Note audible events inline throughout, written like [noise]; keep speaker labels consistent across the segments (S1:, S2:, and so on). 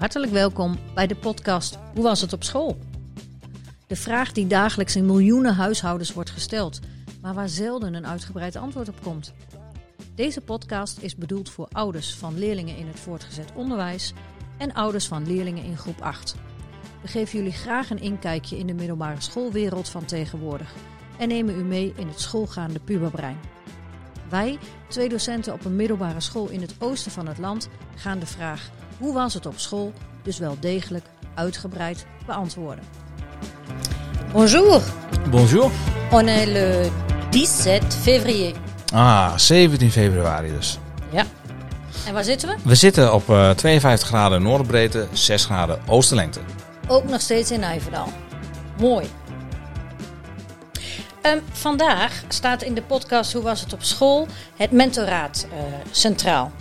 S1: Hartelijk welkom bij de podcast Hoe was het op school? De vraag die dagelijks in miljoenen huishoudens wordt gesteld, maar waar zelden een uitgebreid antwoord op komt. Deze podcast is bedoeld voor ouders van leerlingen in het voortgezet onderwijs en ouders van leerlingen in groep 8. We geven jullie graag een inkijkje in de middelbare schoolwereld van tegenwoordig en nemen u mee in het schoolgaande puberbrein. Wij, twee docenten op een middelbare school in het oosten van het land, gaan de vraag hoe was het op school dus wel degelijk uitgebreid beantwoorden.
S2: Bonjour,
S3: Bonjour.
S2: on est le 17 février.
S3: Ah, 17 februari dus.
S2: Ja. En waar zitten we?
S3: We zitten op eh, 52 graden noordbreedte, 6 graden oostenlengte.
S2: Ook nog steeds in Nijverdal. Mooi. Ehm, vandaag staat in de podcast Hoe was het op school het mentoraat eh, centraal.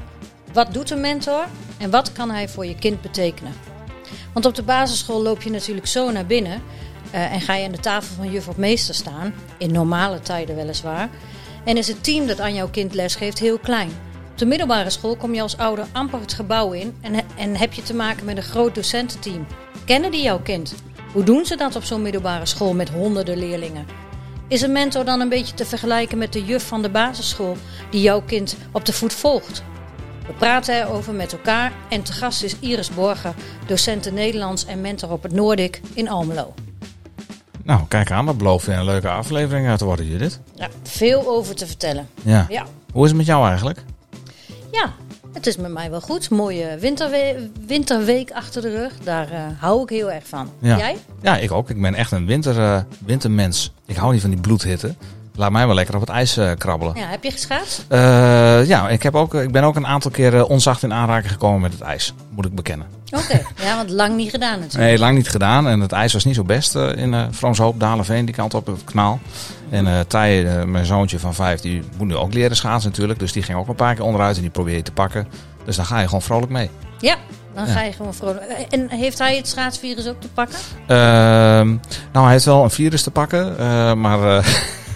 S2: Wat doet een mentor en wat kan hij voor je kind betekenen? Want op de basisschool loop je natuurlijk zo naar binnen eh, en ga je aan de tafel van juf of meester staan, in normale tijden weliswaar. En is het team dat aan jouw kind lesgeeft heel klein. Op de middelbare school kom je als ouder amper het gebouw in en, en heb je te maken met een groot docententeam. Kennen die jouw kind? Hoe doen ze dat op zo'n middelbare school met honderden leerlingen? Is een mentor dan een beetje te vergelijken met de juf van de basisschool die jouw kind op de voet volgt? We praten erover met elkaar en te gast is Iris Borger, docenten Nederlands en mentor op het Noordik in Almelo.
S3: Nou, kijk aan, dat belooft een leuke aflevering uit te worden, Judith.
S2: Ja, veel over te vertellen.
S3: Ja.
S2: Ja,
S3: Hoe is het met jou eigenlijk?
S2: ja het is met mij wel goed. Mooie winterwe winterweek achter de rug. Daar eh, hou ik heel erg van.
S3: Ja.
S2: Jij?
S3: Ja, ik ook. Ik ben echt een winter, eh, wintermens. Ik hou niet van die bloedhitte. Laat mij wel lekker op het ijs eh, krabbelen.
S2: Ja, heb je geschaatst?
S3: Eh, ja, ik, heb ook, ik ben ook een aantal keer onzacht in aanraking gekomen met het ijs. Moet ik bekennen.
S2: Oké, [laughs] ja, want lang niet gedaan natuurlijk.
S3: Nee, lang niet gedaan. En het ijs was niet zo best eh, in uh, Vroomshoop, Dalenveen, die kant op het kanaal. En eh Thij, mijn zoontje van vijf, die moet nu ook leren schaatsen natuurlijk. Dus die ging ook een paar keer onderuit en die probeer je te pakken. Dus dan ga je gewoon vrolijk mee.
S2: Ja, dan
S3: Ja.
S2: ga je gewoon vrolijk. En heeft hij het schaatsvirus ook te pakken?
S3: Ehm, nou, hij heeft wel een virus te pakken, maar [laughs]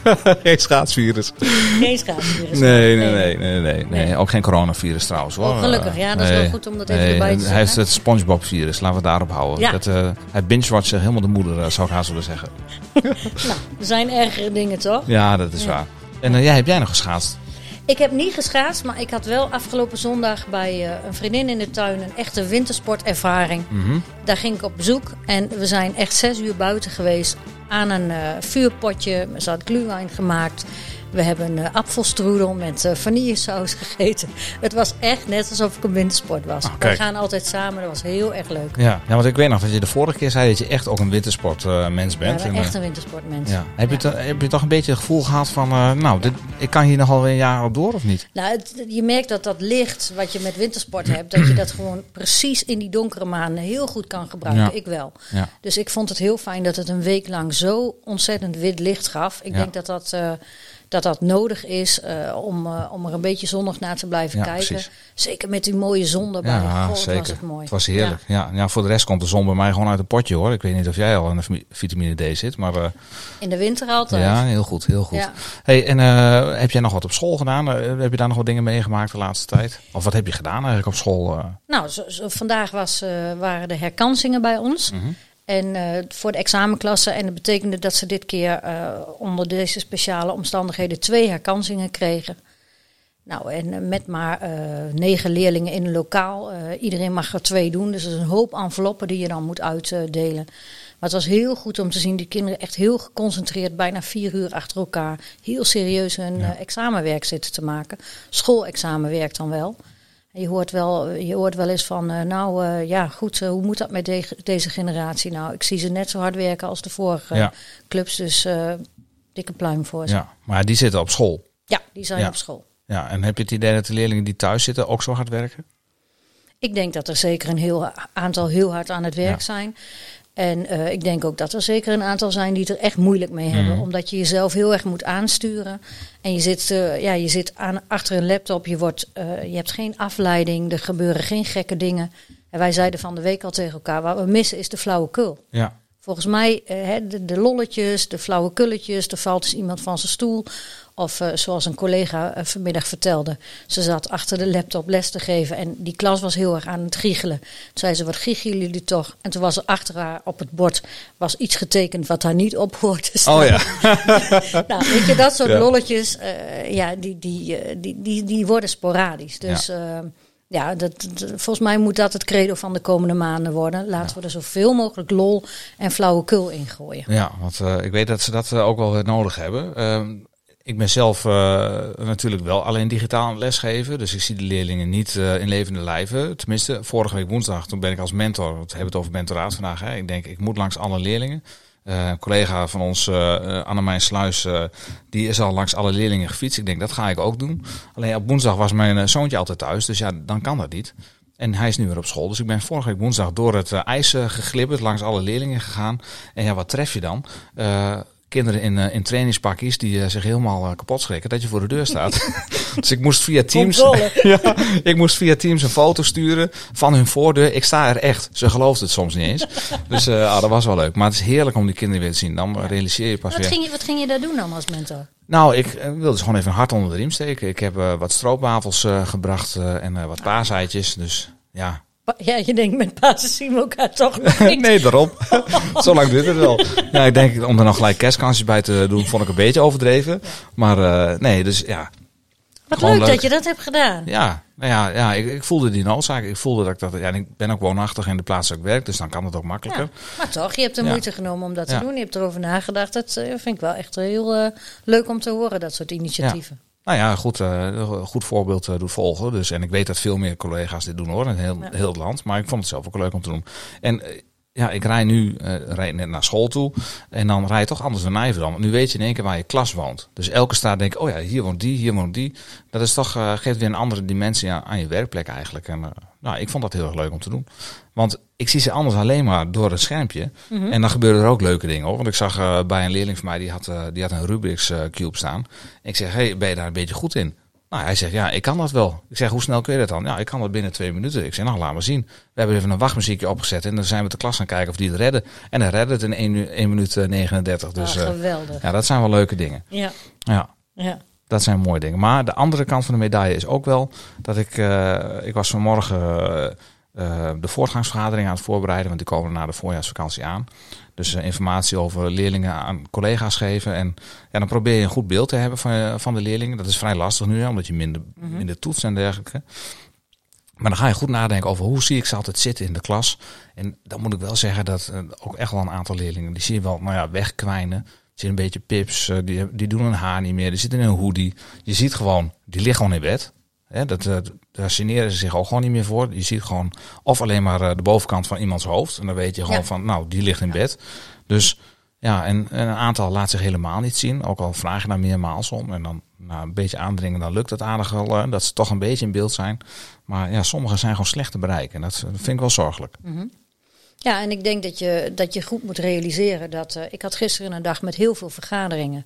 S3: [laughs] geen schaatsvirus.
S2: Geen schaatsvirus.
S3: Nee, nee, nee, nee, nee, nee. Ook geen coronavirus trouwens hoor.
S2: Oh, gelukkig. Ja, dat is wel goed om dat even erbij te
S3: Hij
S2: zeggen.
S3: heeft het Spongebob-virus, laten we het daarop houden.
S2: Ja.
S3: Dat, eh, hij binge-watcht zich helemaal de moeder, eh, zou ik haast willen zeggen. [laughs]
S2: Nou, er zijn ergere dingen toch?
S3: Ja, dat is
S2: Ja.
S3: waar. En eh, jij, heb jij nog geschaatst?
S2: Ik heb niet geschaatst, maar ik had wel afgelopen zondag bij een vriendin in de tuin een echte wintersportervaring.
S3: Mhm.
S2: Daar ging ik op bezoek en we zijn echt zes uur buiten geweest aan een eh, vuurpotje. Ze had glühwein gemaakt. We hebben uh, apfelstrudel met eh, vanillesaus gegeten. Het was echt net alsof ik een wintersport was.
S3: Oh,
S2: we gaan altijd samen, dat was heel erg leuk.
S3: Ja. ja, want ik weet nog dat je de vorige keer zei dat je echt ook een wintersportmens
S2: Ja,
S3: bent. En,
S2: echt
S3: eh,
S2: een wintersportmens.
S3: ja. Heb, je heb je toch een beetje het gevoel gehad van, eh, nou, dit, ik kan hier nog wel een jaar op door of niet?
S2: Nou, het- je merkt dat dat licht wat je met wintersport hebt, dat je dat [clears throat] gewoon precies in die donkere maanden heel goed kan gebruiken.
S3: Ja.
S2: Ik wel.
S3: Ja.
S2: Dus ik vond het heel fijn dat het een week lang zo ontzettend wit licht gaf. Ik
S3: Ja.
S2: denk dat dat, eh, dat dat nodig is eh, om, eh, om er een beetje zonnig naar te blijven
S3: Ja,
S2: kijken.
S3: precies.
S2: Zeker met die mooie zon erbij.
S3: Ja,
S2: wat
S3: zeker.
S2: was het mooi.
S3: Het was heerlijk. Ja. Ja, voor de rest komt de zon bij mij gewoon uit een potje hoor. Ik weet niet of jij al in de vitamin- vitamine D zit, maar eh,
S2: In de winter altijd.
S3: ja, heel goed, heel goed. Hey, en heb jij nog wat op school gedaan? Heb je daar nog wat dingen meegemaakt de laatste tijd? Of wat heb je gedaan eigenlijk op school?
S2: Nou, zo, zo- vandaag was, waren de herkansingen bij ons.
S3: Mhm.
S2: En eh, voor de examenklasse. En dat betekende dat ze dit keer eh, onder deze speciale omstandigheden twee herkansingen kregen. Nou, en eh, met maar negen leerlingen in een lokaal. iedereen mag er twee doen. Dus er is een hoop enveloppen die je dan moet uitdelen. Maar het was heel goed om te zien, die kinderen echt heel geconcentreerd, bijna vier uur achter elkaar, heel serieus hun
S3: Ja.
S2: examenwerk zitten te maken. Schoolexamenwerk dan wel. Je hoort wel, je hoort wel eens van, eh, nou eh, ja, goed, eh, hoe moet dat met de- deze generatie? Nou, ik zie ze net zo hard werken als de vorige
S3: Ja.
S2: clubs, dus dikke pluim voor ze. Ja,
S3: Ja, maar die zitten op school.
S2: die zijn
S3: Ja.
S2: op school.
S3: Ja, en heb je het idee dat de leerlingen die thuis zitten ook zo hard werken?
S2: Ik denk dat er zeker een heel aantal heel hard aan het werk
S3: Ja.
S2: zijn. En eh, ik denk ook dat er zeker een aantal zijn die het er echt moeilijk mee hebben.
S3: Mhm.
S2: Omdat je jezelf heel erg moet aansturen. En je zit, eh, ja, je zit aan, achter een laptop, je, wordt, eh, je hebt geen afleiding, er gebeuren geen gekke dingen. En wij zeiden van de week al tegen elkaar, wat we missen is de flauwekul.
S3: Ja.
S2: Volgens mij, de, de lolletjes, de flauwekulletjes, er valt eens iemand van zijn stoel. Of eh, zoals een collega eh, vanmiddag vertelde, ze zat achter de laptop les te geven en die klas was heel erg aan het giechelen. Toen zei ze, wat giechelen jullie toch? En toen was er achter haar op het bord was iets getekend wat daar niet op hoort te staan.
S3: Oh ja. [laughs]
S2: nou, weet je, dat soort
S3: Ja.
S2: lolletjes, eh, ja, die, die, die, die, die worden sporadisch. Dus ja, ja dat, dat- volgens mij moet dat het credo van de komende maanden worden. Laten we er zoveel mogelijk lol en flauwekul in gooien.
S3: Ja, want ik weet dat ze dat ook wel weer nodig hebben. Ehm, ik ben zelf eh, natuurlijk wel alleen digitaal aan het lesgeven. Dus ik zie de leerlingen niet eh, in levende lijven. Tenminste, vorige week woensdag, toen ben ik als mentor, we hebben het over mentoraat vandaag. Hè. Ik denk, ik moet langs alle leerlingen. Eh, een collega van ons, eh, Annemijn Sluis, die is al langs alle leerlingen gefietst. Ik denk, dat ga ik ook doen. Alleen op woensdag was mijn zoontje altijd thuis, dus ja, dan kan dat niet. En hij is nu weer op school. Dus ik ben vorige week woensdag door het ijs geglibberd, langs alle leerlingen gegaan. En ja, wat tref je dan? Kinderen in, eh, in trainingspakjes die eh, zich helemaal eh, kapot schrikken dat je voor de deur staat. [laughs] dus ik moest via Teams, [laughs] ja, ik moest via Teams een foto sturen van hun voordeur. Ik sta er echt. Ze gelooft het soms niet eens. Dus eh, ah, dat was wel leuk. Maar het is heerlijk om die kinderen weer te zien. Dan realiseer je pas
S2: Wat
S3: weer.
S2: ging, je, wat ging je daar doen dan als mentor?
S3: Nou, ik wilde ze gewoon even een hart onder de riem steken. Ik heb wat stroopwafels eh, gebracht eh, en eh, wat paaseitjes. Dus ja.
S2: Ja, je denkt met Pasen zien we elkaar toch niet. [laughs]
S3: nee, daarom. [laughs] Zo lang duurt het wel. Ja, ik denk om er nog gelijk kerstkansjes bij te doen, vond ik een beetje overdreven. Maar eh, nee, dus ja.
S2: Wat leuk,
S3: leuk.
S2: dat je dat hebt gedaan.
S3: Ja, nou ja, ja ik, ik voelde die noodzaak. Ik voelde dat ik dat. Ja, en ik ben ook woonachtig in de plaats waar ik werk, dus dan kan het ook makkelijker.
S2: Ja, maar toch, je hebt de
S3: Ja.
S2: moeite genomen om dat te
S3: Ja.
S2: doen. Je hebt erover nagedacht. Dat eh, vind ik wel echt heel eh, leuk om te horen, dat soort initiatieven.
S3: Nou ja, goed, eh, goed voorbeeld doet volgen. Dus, en ik weet dat veel meer collega's dit doen hoor, in heel,
S2: Ja.
S3: heel het land. Maar ik vond het zelf ook leuk om te doen. En eh, ja, ik rij nu rijd net naar school toe. En dan rij je toch anders dan Nijverdam. Want nu weet je in één keer waar je klas woont. Dus elke straat denk ik, oh ja, hier woont die, hier woont die. Dat is toch, eh, geeft weer een andere dimensie aan, aan je werkplek eigenlijk. En eh, nou, ik vond dat heel erg leuk om te doen. Want ik zie ze anders alleen maar door het schermpje. En dan gebeuren er ook leuke dingen hoor. Want ik zag bij een leerling van mij, die had, die had een Rubik's Cube staan. Ik zeg, hey, ben je daar een beetje goed in? Nou, hij zegt, ja, ik kan dat wel. Ik zeg, hoe snel kun je dat dan? Ja, ik kan dat binnen twee minuten. Ik zeg, nou, laat maar zien. We hebben even een wachtmuziekje opgezet en dan zijn we de klas gaan kijken of die het redden. En hij redde het in 1, uur- 1 minuut eh, 39. Dus
S2: Ah,
S3: eh,
S2: geweldig.
S3: ja, dat zijn wel leuke dingen.
S2: Ja,
S3: Ja,
S2: ja.
S3: dat zijn mooie dingen. Maar de andere kant van de medaille is ook wel dat ik, eh, ik was vanmorgen eh, eh, de voortgangsvergadering aan het voorbereiden, want die komen na de voorjaarsvakantie aan. Dus eh, informatie over leerlingen aan collega's geven. En ja, dan probeer je een goed beeld te hebben van, je- van de leerlingen. Dat is vrij lastig nu, hè, omdat je minder, minder toetst en dergelijke. Maar dan ga je goed nadenken over hoe zie ik ze altijd zitten in de klas. En dan moet ik wel zeggen dat eh, ook echt wel een aantal leerlingen, die zie je wel nou ja, wegkwijnen. Er zitten een beetje pips, eh, die, die doen hun haar niet meer, die zitten in een hoodie. Je ziet gewoon, die liggen gewoon in bed. Hè, dat, daar generen ze zich ook gewoon niet meer voor. Je ziet gewoon of alleen maar eh, de bovenkant van iemands hoofd. En dan weet je gewoon
S2: Ja.
S3: van, nou, die ligt in bed. Dus ja, en, en een aantal laat zich helemaal niet zien. Ook al vraag je daar meermaals om. En dan nou, een beetje aandringen, dan lukt het aardig wel. eh, dat ze toch een beetje in beeld zijn. Maar ja, sommigen zijn gewoon slecht te bereiken. En dat vind ik wel zorgelijk.
S2: Ja, en ik denk dat je, dat je goed moet realiseren dat. eh, ik had gisteren een dag met heel veel vergaderingen.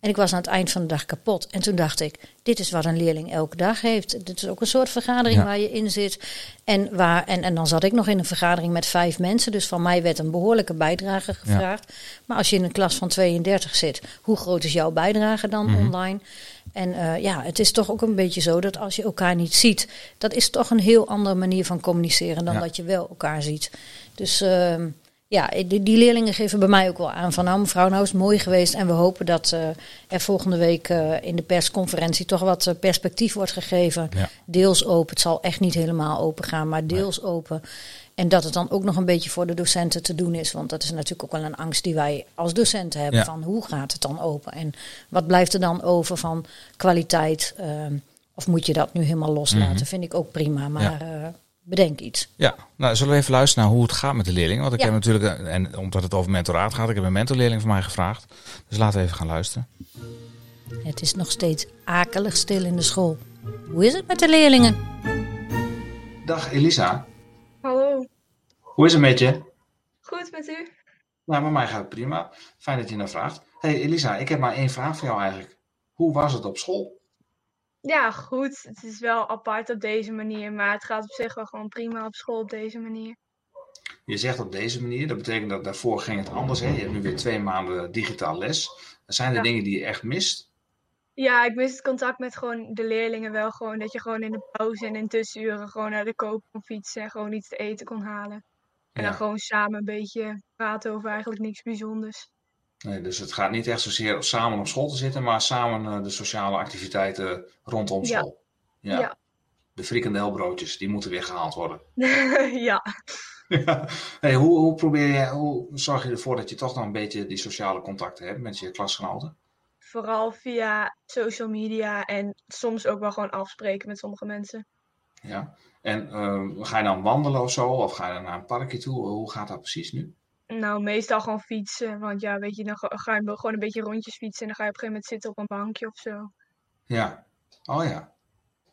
S2: En ik was aan het eind van de dag kapot. En toen dacht ik: dit is wat een leerling elke dag heeft. Dit is ook een soort vergadering
S3: Ja.
S2: waar je in zit. En, waar, en, en dan zat ik nog in een vergadering met vijf mensen. Dus van mij werd een behoorlijke bijdrage gevraagd. Maar als je in een klas van 32 zit, hoe groot is jouw bijdrage dan online? En eh, ja, het is toch ook een beetje zo dat als je elkaar niet ziet, dat is toch een heel andere manier van communiceren dan
S3: Ja.
S2: dat je wel elkaar ziet. Dus ehm, ja, die, die leerlingen geven bij mij ook wel aan van nou mevrouw, nou is het mooi geweest. En we hopen dat eh, er volgende week eh, in de persconferentie toch wat eh, perspectief wordt gegeven.
S3: Ja.
S2: Deels open, het zal echt niet helemaal open gaan, maar deels open. En dat het dan ook nog een beetje voor de docenten te doen is. Want dat is natuurlijk ook wel een angst die wij als docenten hebben.
S3: Ja.
S2: Van hoe gaat het dan open? En wat blijft er dan over van kwaliteit? of moet je dat nu helemaal loslaten?
S3: Mhm.
S2: Vind ik ook prima. Maar bedenk iets.
S3: Ja, nou zullen we even luisteren naar hoe het gaat met de leerlingen. Want ik
S2: Ja.
S3: heb natuurlijk, eh, en omdat het over mentoraat gaat, ik heb een mentorleerling van mij gevraagd. Dus laten we even gaan luisteren.
S2: Het is nog steeds akelig stil in de school. Hoe is het met de leerlingen?
S3: Dag Elisa,
S4: Hallo,
S3: hoe is het met je?
S4: goed met u?
S3: Nou, met mij gaat het prima. Fijn dat je naar vraagt. Hey Elisa, ik heb maar één vraag voor jou eigenlijk. Hoe was het op school?
S4: Ja, goed. Het is wel apart op deze manier, maar het gaat op zich wel gewoon prima op school op deze manier.
S3: Je zegt op deze manier, dat betekent dat daarvoor ging het anders. Hè? Je hebt nu weer twee maanden digitaal les. Er zijn er
S4: Ja.
S3: dingen die je echt mist?
S4: Ja, ik mis het contact met gewoon de leerlingen wel gewoon. Dat je gewoon in de pauze en in tussenuren gewoon naar de koop kon fietsen en gewoon iets te eten kon halen. En
S3: Ja.
S4: dan gewoon samen een beetje praten over eigenlijk niks bijzonders.
S3: Nee, dus het gaat niet echt zozeer samen op school te zitten, maar samen eh, de sociale activiteiten rondom school. Ja.
S4: Ja.
S3: De frikandelbroodjes, die moeten weer gehaald worden. [laughs]
S4: ja.
S3: Ja. Hey, hoe, hoe, probeer je, hoe zorg je ervoor dat je toch nog een beetje die sociale contacten hebt met je klasgenoten?
S4: Vooral via social media en soms ook wel gewoon afspreken met sommige mensen.
S3: Ja. En ehm, ga je dan wandelen of zo? Of ga je dan naar een parkje toe? Hoe gaat dat precies nu?
S4: Nou, meestal gewoon fietsen. Want ja, weet je, dan ga ga je gewoon een beetje rondjes fietsen en dan ga je op een gegeven moment zitten op een bankje of zo.
S3: Ja. Oh ja.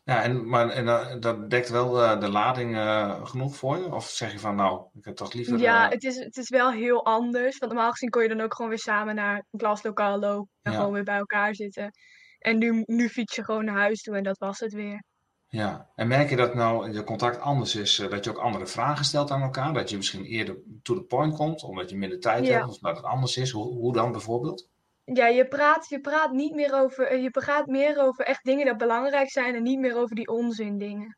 S3: Ja, en, maar en, dat- dat dekt wel de, de lading eh, genoeg voor je? Of zeg je van nou, ik heb toch liever...
S4: Ja,
S3: eh,
S4: het is, het is wel heel anders. Want normaal gezien kon je dan ook gewoon weer samen naar een klaslokaal lopen en
S3: Ja.
S4: gewoon weer bij elkaar zitten. En nu, nu fiets je gewoon naar huis toe en dat was het weer.
S3: Ja, en merk je dat nou je contact anders is, eh, dat je ook andere vragen stelt aan elkaar? Dat je misschien eerder to the point komt, omdat je minder tijd
S4: Ja.
S3: hebt, of dat het anders is? Hoe, hoe dan bijvoorbeeld?
S4: Ja, je praat, je praat niet meer over, eh, je praat meer over echt dingen dat belangrijk zijn en niet meer over die onzin dingen.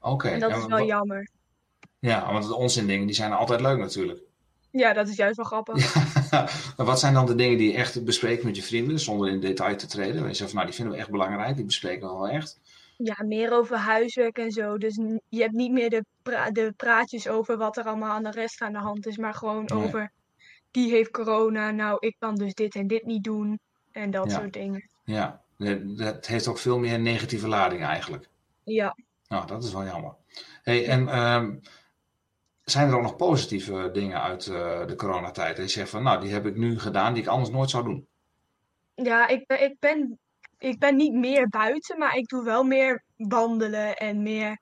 S3: Oké,
S4: En dat is wel jammer.
S3: Ja, want de onzin-dingen die zijn altijd leuk natuurlijk.
S4: Ja, dat is juist wel grappig. [laughs]
S3: maar wat zijn dan de dingen die je echt bespreekt met je vrienden, zonder in detail te treden? Je zegt van nou, die vinden we echt belangrijk, die bespreken we wel echt.
S4: Ja, meer over huiswerk en zo. Dus je hebt niet meer de, pra- de praatjes over wat er allemaal aan de rest aan de hand is, maar gewoon
S3: Nee.
S4: over die heeft corona, nou ik kan dus dit en dit niet doen en dat
S3: Ja.
S4: soort dingen.
S3: Ja, dat heeft ook veel meer negatieve lading eigenlijk.
S4: Ja.
S3: Nou, dat is wel jammer. Hey, en ehm, zijn er ook nog positieve dingen uit eh, de coronatijd? Dat je zegt van, nou, die heb ik nu gedaan die ik anders nooit zou doen.
S4: Ja, ik ben, ik ben, ik ben niet meer buiten, maar ik doe wel meer wandelen en meer.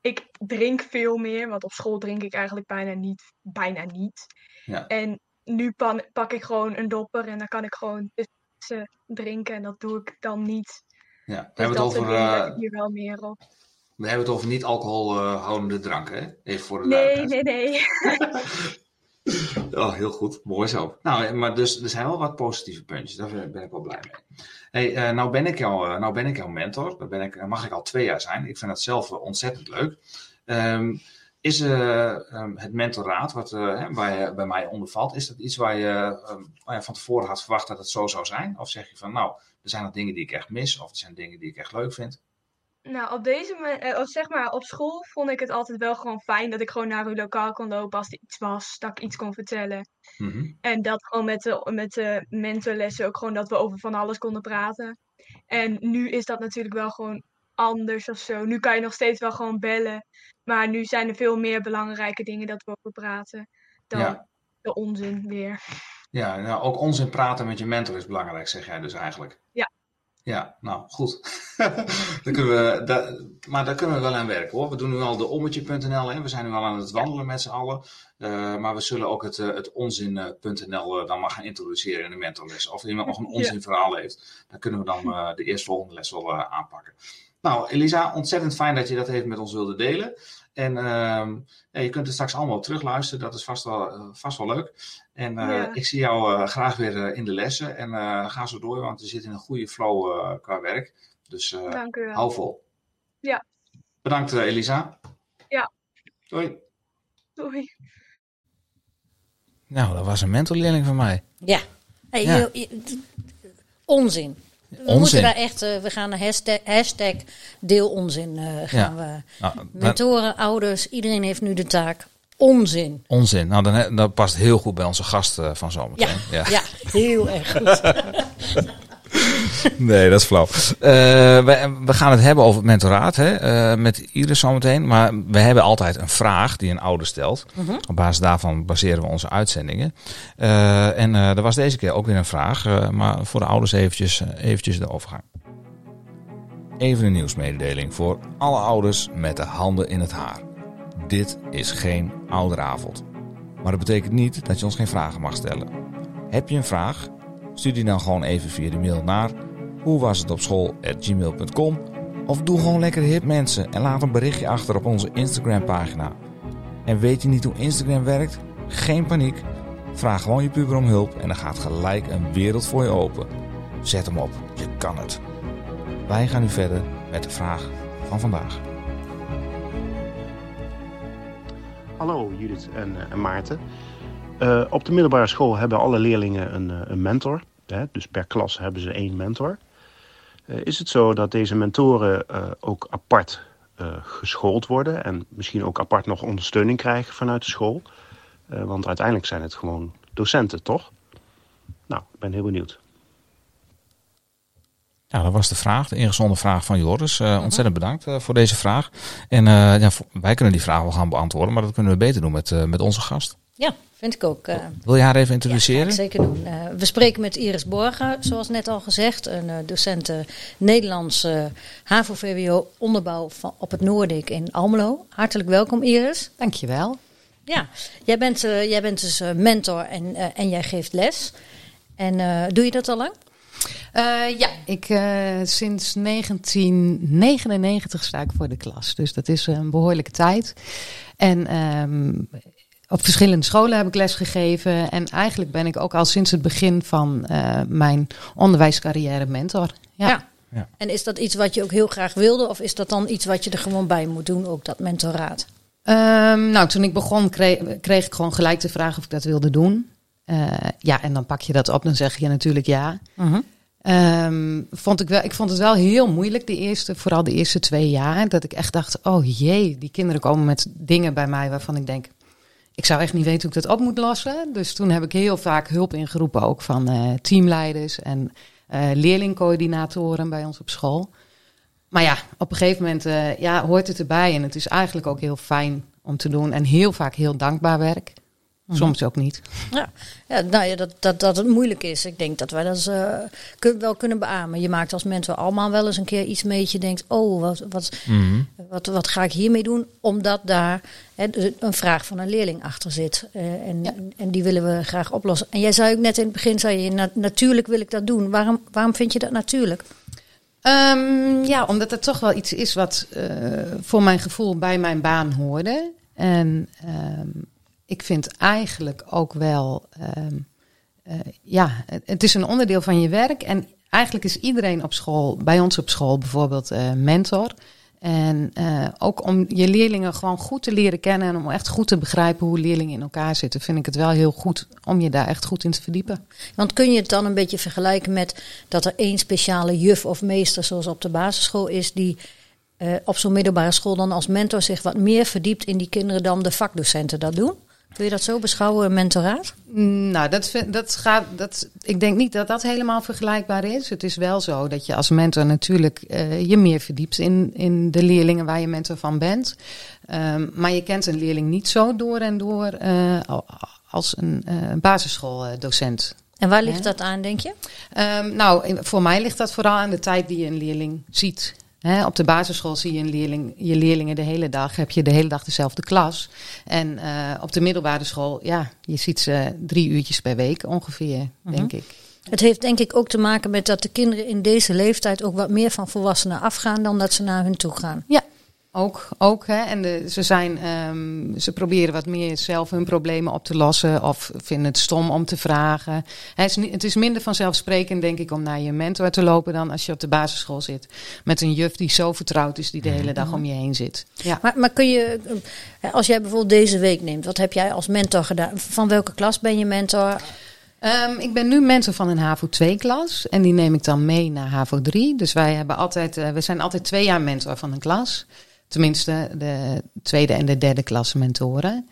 S4: Ik drink veel meer, want op school drink ik eigenlijk bijna niet, bijna niet.
S3: Ja.
S4: En nu pan, pak ik gewoon een dopper en dan kan ik gewoon tussen drinken en dat doe ik dan niet.
S3: Ja, we
S4: Dus
S3: hebben het over, eh,
S4: ik hier wel meer op.
S3: we hebben het over niet alcoholhoudende dranken, hè? Even voor de
S4: Nee, nee, nee. [laughs] [laughs]
S3: Oh, heel goed. Mooi zo. Nou, maar dus er zijn wel wat positieve puntjes. Daar ben ik wel blij mee. Hey, eh, nou, ben ik jouw, eh, nou ben ik jouw mentor. Dat ben ik, eh, mag ik al twee jaar zijn. Ik vind het zelf ontzettend leuk. Ehm, is eh, ehm, het mentoraat, wat waar je bij mij onder valt, is dat iets waar je ehm, waar je van tevoren had verwacht dat het zo zou zijn? Of zeg je van, nou, er zijn nog dingen die ik echt mis, of er zijn dingen die ik echt leuk vind?
S4: Nou, op deze manier, eh, of zeg maar, op school vond ik het altijd wel gewoon fijn dat ik gewoon naar uw lokaal kon lopen als er iets was, dat ik iets kon vertellen.
S3: Mhm.
S4: En dat gewoon met de, met de mentorlessen ook gewoon dat we over van alles konden praten. En nu is dat natuurlijk wel gewoon anders of zo. Nu kan je nog steeds wel gewoon bellen. Maar nu zijn er veel meer belangrijke dingen dat we over praten dan
S3: Ja.
S4: de onzin weer.
S3: Ja, nou, ook onzin praten met je mentor is belangrijk, zeg jij dus eigenlijk.
S4: Ja.
S3: Ja, nou goed. [laughs] kunnen we, daar, maar daar kunnen we wel aan werken hoor. We doen nu al de ommetje.nl en we zijn nu al aan het wandelen met z'n allen. Eh, maar we zullen ook het, eh, het onzin.nl eh, dan maar gaan introduceren in de mentorles. Of iemand nog een onzinverhaal heeft, dan kunnen we dan de eerstvolgende les wel aanpakken. Nou, Elisa, ontzettend fijn dat je dat even met ons wilde delen. En ehm, ja, je kunt het straks allemaal terugluisteren, dat is vast wel, eh, vast wel leuk. En eh,
S4: Ja.
S3: ik zie jou eh, graag weer in de lessen. En eh, ga zo door, want we zitten in een goede flow eh, qua werk. Dus eh,
S4: Dank u wel.
S3: hou vol.
S4: Ja.
S3: Bedankt, Elisa.
S4: Ja.
S3: Doei.
S4: Doei.
S3: Nou, dat was een mentorleerling van mij.
S2: Ja. Hey,
S3: Ja.
S2: je- je- onzin. We
S3: Onzin.
S2: moeten daar echt, eh, we gaan een hashtag, hashtag deel onzin eh, gaan we.
S3: Nou,
S2: Mentoren, ouders, iedereen heeft nu de taak. Onzin.
S3: onzin. Nou, dan, dat past heel goed bij onze gast eh, van
S2: Ja,
S3: zometeen.
S2: ja. heel erg goed. [laughs] [laughs]
S3: Nee, dat is flauw. Eh, we, we gaan het hebben over het mentoraat hè, eh, met Iris zometeen. Maar we hebben altijd een vraag die een ouder stelt. Op basis daarvan baseren we onze uitzendingen. Eh, en er was deze keer ook weer een vraag. maar voor de ouders eventjes, eventjes de overgang. Even een nieuwsmededeling voor alle ouders met de handen in het haar. Dit is geen ouderavond. Maar dat betekent niet dat je ons geen vragen mag stellen. Heb je een vraag? Stuur die dan gewoon even via de mail naar hoe was het op school@gmail.com of doe gewoon lekker hip mensen en laat een berichtje achter op onze Instagram pagina. En weet je niet hoe Instagram werkt? Geen paniek. Vraag gewoon je puber om hulp en dan gaat gelijk een wereld voor je open. Zet hem op, je kan het. Wij gaan nu verder met de vraag van vandaag.
S5: Hallo Judith en, eh, en Maarten. Uh, op de middelbare school hebben alle leerlingen een, uh, een mentor. Hè? Dus per klas hebben ze één mentor. Uh, is het zo dat deze mentoren ook apart geschoold worden en misschien ook apart nog ondersteuning krijgen vanuit de school? want uiteindelijk zijn het gewoon docenten, toch? Nou, ik ben heel benieuwd.
S3: Ja, dat was de vraag, de ingezonden vraag van Joris. Uh, ontzettend bedankt uh, voor deze vraag. En uh, ja, wij kunnen die vraag wel gaan beantwoorden, maar dat kunnen we beter doen met, met onze gast.
S2: Ja, vind ik ook.
S3: Wil je haar even introduceren?
S2: Ja, zeker doen. we spreken met Iris Borga, zoals net al gezegd. Een docent Nederlands HAVO-VWO onderbouw van, op het Noordik in Almelo. Hartelijk welkom Iris.
S6: Dankjewel.
S2: Ja, jij bent, jij bent dus mentor en, en jij geeft les. En doe je dat al lang?
S6: Uh, ja, ik, uh, sinds 1999 sta ik voor de klas. Dus dat is een behoorlijke tijd. En um, op verschillende scholen heb ik les gegeven. En eigenlijk ben ik ook al sinds het begin van uh, mijn onderwijscarrière mentor. Ja.
S2: ja. ja. En is dat iets wat je ook heel graag wilde? Of is dat dan iets wat je er gewoon bij moet doen, ook dat mentoraat?
S6: Um, nou, toen ik begon kreeg, kreeg, ik gewoon gelijk de vraag of ik dat wilde doen. ja, en dan pak je dat op, dan zeg je natuurlijk ja. -huh. Um, vond ik, wel, ik vond het wel heel moeilijk, de eerste, vooral de eerste twee jaar. Dat ik echt dacht, oh jee, die kinderen komen met dingen bij mij waarvan ik denk... Ik zou echt niet weten hoe ik dat op moet lossen. Dus toen heb ik heel vaak hulp ingeroepen, ook van uh, teamleiders en uh, leerlingcoördinatoren bij ons op school. Maar ja, op een gegeven moment uh, ja, hoort het erbij. En het is eigenlijk ook heel fijn om te doen. En heel vaak heel dankbaar werk. Soms ook niet.
S2: Ja, ja nou ja, dat, dat, dat het moeilijk is. Ik denk dat wij dat uh, kun, wel kunnen beamen. Je maakt als mensen allemaal wel eens een keer iets mee dat je denkt: oh, wat, wat, mm -hmm. wat, wat ga ik hiermee doen? Omdat daar hè, een vraag van een leerling achter zit. Uh, en, ja. en die willen we graag oplossen. En jij zei ook net in het begin: zei je, na, natuurlijk wil ik dat doen. Waarom, waarom vind je dat natuurlijk?
S6: Um, ja, omdat het toch wel iets is wat uh, voor mijn gevoel bij mijn baan hoorde. En. Um, ik vind eigenlijk ook wel, um, uh, ja, het, is een onderdeel van je werk. En eigenlijk is iedereen op school, bij ons op school bijvoorbeeld, uh, mentor. En uh, ook om je leerlingen gewoon goed te leren kennen en om echt goed te begrijpen hoe leerlingen in elkaar zitten, vind ik het wel heel goed om je daar echt goed in te verdiepen.
S2: Want kun je het dan een beetje vergelijken met dat er één speciale juf of meester, zoals op de basisschool is, die op zo'n middelbare school dan als mentor zich wat meer verdiept in die kinderen dan de vakdocenten dat doen? Kun je dat zo beschouwen, mentoraat?
S6: Nou, dat, dat gaat, dat, ik denk niet dat dat helemaal vergelijkbaar is. Het is wel zo dat je als mentor natuurlijk uh, je meer verdiept in, in de leerlingen waar je mentor van bent. Um, maar je kent een leerling niet zo door en door uh, als een uh, basisschooldocent.
S2: En waar ligt dat aan, denk je?
S6: Um, nou, voor mij ligt dat vooral aan de tijd die je een leerling ziet. He, op de basisschool zie je een leerling, je leerlingen de hele dag, heb je de hele dag dezelfde klas. En uh, op de middelbare school, ja, je ziet ze drie uurtjes per week ongeveer, mm -hmm. denk ik.
S2: Het heeft denk ik ook te maken met dat de kinderen in deze leeftijd ook wat meer van volwassenen afgaan dan dat ze naar hun toe gaan.
S6: Ja, ook, ook hè. En de, ze, zijn, um, ze proberen wat meer zelf hun problemen op te lossen of vinden het stom om te vragen. Het is, het is minder vanzelfsprekend, denk ik, om naar je mentor te lopen dan als je op de basisschool zit. Met een juf die zo vertrouwd is, die de hele dag om je heen zit.
S2: Ja. Maar, maar kun je, als jij bijvoorbeeld deze week neemt, wat heb jij als mentor gedaan? Van welke klas ben je mentor?
S6: Um, ik ben nu mentor van een HAVO 2 klas en die neem ik dan mee naar HAVO 3. Dus wij hebben altijd, uh, we zijn altijd twee jaar mentor van een klas. Tenminste, de tweede en de derde klasse mentoren.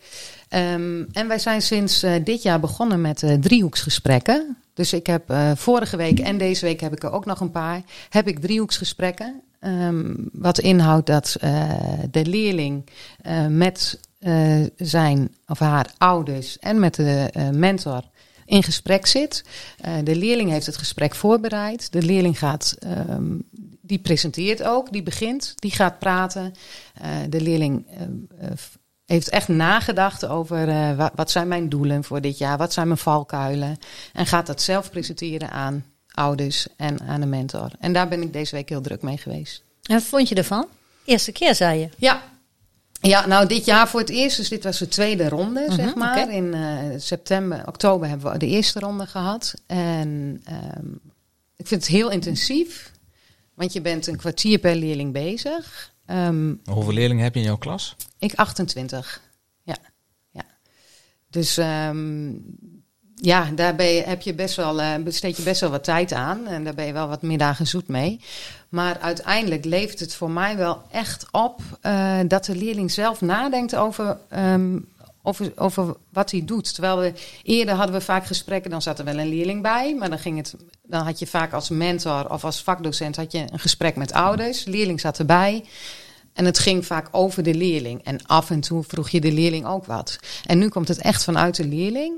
S6: Um, en wij zijn sinds uh, dit jaar begonnen met uh, driehoeksgesprekken. Dus ik heb uh, vorige week en deze week heb ik er ook nog een paar. Heb ik driehoeksgesprekken. Um, wat inhoudt dat de leerling met zijn of haar ouders en met de mentor in gesprek zit. de leerling heeft het gesprek voorbereid. De leerling gaat um, die presenteert ook, die begint, die gaat praten. Uh, de leerling uh, heeft echt nagedacht over uh, wat, wat, zijn mijn doelen voor dit jaar, wat zijn mijn valkuilen. En gaat dat zelf presenteren aan ouders en aan de mentor. En daar ben ik deze week heel druk mee geweest.
S2: En wat vond je ervan? Eerste keer, zei je?
S6: Ja. Ja, nou dit jaar voor het eerst, dus dit was de tweede ronde, -huh, zeg maar. Okay. In september, oktober hebben we de eerste ronde gehad. En um, ik vind het heel intensief. Want je bent een kwartier per leerling bezig. Ehm,
S3: Hoeveel leerlingen heb je in jouw klas?
S6: ik 28. Ja. ja. Dus ehm, ja, daar ben je, heb je best wel, eh, besteed je best wel wat tijd aan. En daar ben je wel wat middagen zoet mee. Maar uiteindelijk levert het voor mij wel echt op eh, dat de leerling zelf nadenkt over, ehm, over, over wat hij doet. Terwijl we eerder hadden we vaak gesprekken, dan zat er wel een leerling bij. Maar dan, ging het, dan had je vaak als mentor of als vakdocent had je een gesprek met ouders. De leerling zat erbij. En het ging vaak over de leerling. En af en toe vroeg je de leerling ook wat. En nu komt het echt vanuit de leerling.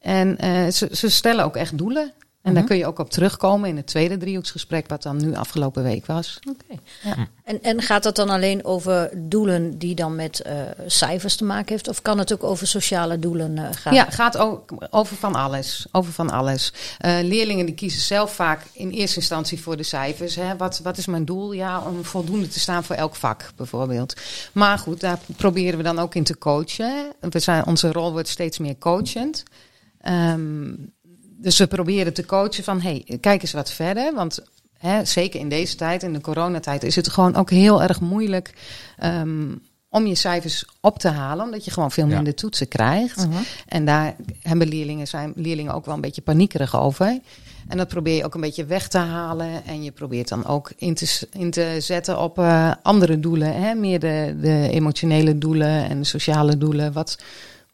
S6: En eh, ze, ze stellen ook echt doelen. En daar kun je ook op terugkomen in het tweede driehoeksgesprek, wat dan nu afgelopen week was.
S2: Oké. En, en gaat dat dan alleen over doelen die dan met eh, cijfers te maken heeft? Of kan het ook over sociale doelen eh, gaan?
S6: Ja, gaat ook over van alles. Over van alles. Eh, leerlingen die kiezen zelf vaak in eerste instantie voor de cijfers. Hè. Wat, wat is mijn doel? Ja, om voldoende te staan voor elk vak bijvoorbeeld. Maar goed, daar proberen we dan ook in te coachen. We zijn, onze rol wordt steeds meer coachend. Ehm, dus we proberen te coachen van, hey, kijk eens wat verder. Want hè, zeker in deze tijd, in de coronatijd, is het gewoon ook heel erg moeilijk ehm, om je cijfers op te halen. Omdat je gewoon veel
S3: Ja.
S6: minder toetsen krijgt. En daar hebben leerlingen, zijn leerlingen ook wel een beetje paniekerig over. En dat probeer je ook een beetje weg te halen. En je probeert dan ook in te, in te zetten op eh, andere doelen. Hè? Meer de, de emotionele doelen en de sociale doelen. Wat,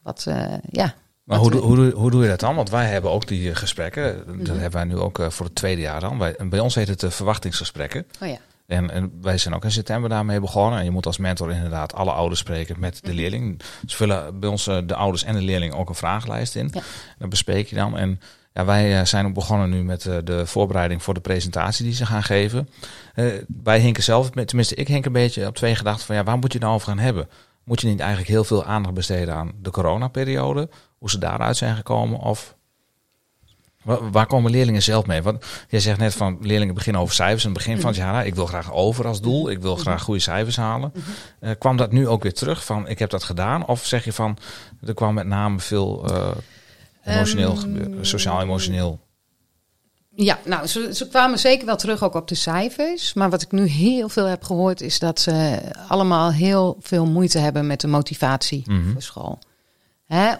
S6: wat eh, ja,
S3: Maar hoe, hoe, hoe doe je dat dan? Want wij hebben ook die eh, gesprekken. Dat hebben wij nu ook eh, voor het tweede jaar dan. Wij, bij ons heet het de verwachtingsgesprekken.
S6: oh ja.
S3: En, en wij zijn ook in september daarmee begonnen. En je moet als mentor inderdaad alle ouders spreken met de leerling. Ze vullen bij ons eh, de ouders en de leerling ook een vragenlijst in.
S6: Ja.
S3: Dat bespreek je dan. En ja, wij eh, zijn ook begonnen nu met eh, de voorbereiding voor de presentatie die ze gaan geven. Eh, wij hinken zelf, tenminste ik hink een beetje op twee gedachten van ja, waar moet je het nou over gaan hebben? Moet je niet eigenlijk heel veel aandacht besteden aan de coronaperiode? Hoe ze daaruit zijn gekomen? Of Wa- Waar komen leerlingen zelf mee? Want jij zegt net van leerlingen beginnen over cijfers. In het begin van het jaar, ik wil graag over als doel. Ik wil graag goede cijfers halen. Eh, kwam dat nu ook weer terug van ik heb dat gedaan? Of zeg je van er kwam met name veel eh, emotioneel
S6: Ehm,
S3: gebeuren, sociaal-emotioneel?
S6: Ja, nou, ze, ze kwamen zeker wel terug ook op de cijfers. Maar wat ik nu heel veel heb gehoord is dat ze allemaal heel veel moeite hebben met de motivatie
S3: Mhm.
S6: voor school.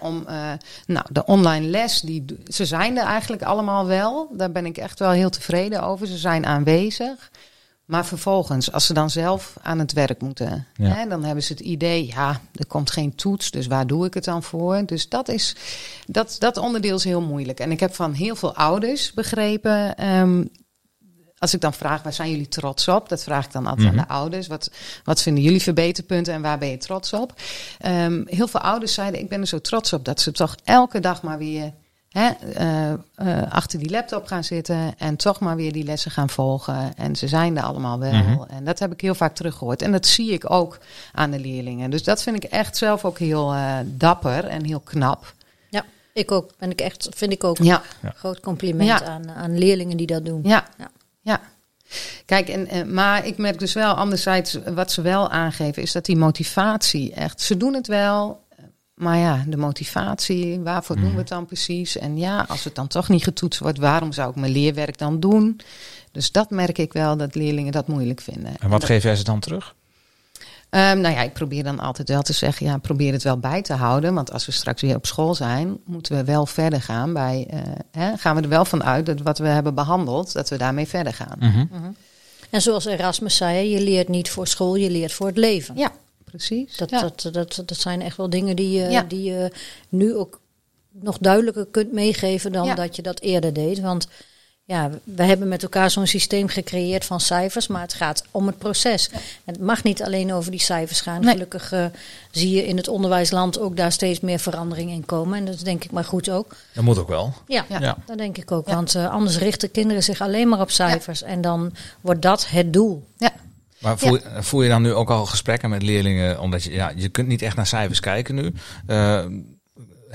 S6: Om, eh, nou, de online les, die, ze zijn er eigenlijk allemaal wel. Daar ben ik echt wel heel tevreden over. Ze zijn aanwezig. Maar vervolgens, als ze dan zelf aan het werk moeten,
S3: Ja.
S6: hè, dan hebben ze het idee, ja, er komt geen toets, dus waar doe ik het dan voor? Dus dat is, dat, dat onderdeel is heel moeilijk. En ik heb van heel veel ouders begrepen, ehm, als ik dan vraag, waar zijn jullie trots op? Dat vraag ik dan altijd
S3: Mhm.
S6: aan de ouders. Wat, wat vinden jullie verbeterpunten en waar ben je trots op? Ehm, heel veel ouders zeiden, ik ben er zo trots op dat ze toch elke dag maar weer hè, eh, eh, achter die laptop gaan zitten en toch maar weer die lessen gaan volgen. En ze zijn er allemaal wel.
S3: Mhm.
S6: En dat heb ik heel vaak teruggehoord. En dat zie ik ook aan de leerlingen. Dus dat vind ik echt zelf ook heel eh, dapper en heel knap.
S2: Ja, ik ook. Ben ik echt, vind ik ook
S6: Ja.
S2: een groot compliment
S6: Ja.
S2: aan, aan leerlingen die dat doen.
S6: Ja,
S2: Ja.
S6: Ja. Kijk, en, eh, maar ik merk dus wel, anderzijds, wat ze wel aangeven, is dat die motivatie echt, ze doen het wel, maar ja, de motivatie, waarvoor doen we het dan precies? En ja, als het dan toch niet getoetst wordt, waarom zou ik mijn leerwerk dan doen? Dus dat merk ik wel, dat leerlingen dat moeilijk vinden.
S3: En wat
S6: dat-
S3: geef jij ze dan terug?
S6: Ehm, nou ja, ik probeer dan altijd wel te zeggen, ja, probeer het wel bij te houden. Want als we straks weer op school zijn, moeten we wel verder gaan bij, eh, hè, gaan we er wel van uit dat wat we hebben behandeld, dat we daarmee verder gaan.
S3: Mhm.
S2: En zoals Erasmus zei, je leert niet voor school, je leert voor het leven.
S6: Ja, precies.
S2: Dat,
S6: ja.
S2: dat, dat, dat zijn echt wel dingen die, je
S6: Ja.
S2: die je nu ook nog duidelijker kunt meegeven dan
S6: Ja.
S2: dat je dat eerder deed. Want ja, we hebben met elkaar zo'n systeem gecreëerd van cijfers, maar het gaat om het proces. Het mag niet alleen over die cijfers gaan.
S6: Nee.
S2: Gelukkig eh, zie je in het onderwijsland ook daar steeds meer verandering in komen. En dat is denk ik maar goed ook.
S3: Dat moet ook wel.
S2: Ja,
S6: Ja.
S3: Ja.
S2: dat denk ik ook.
S6: Ja.
S2: Want eh, anders richten kinderen zich alleen maar op cijfers. En dan wordt dat het doel.
S6: ja.
S3: Maar voer, voer je dan nu ook al gesprekken met leerlingen? Omdat je, ja, je kunt niet echt naar cijfers kijken nu. Eh,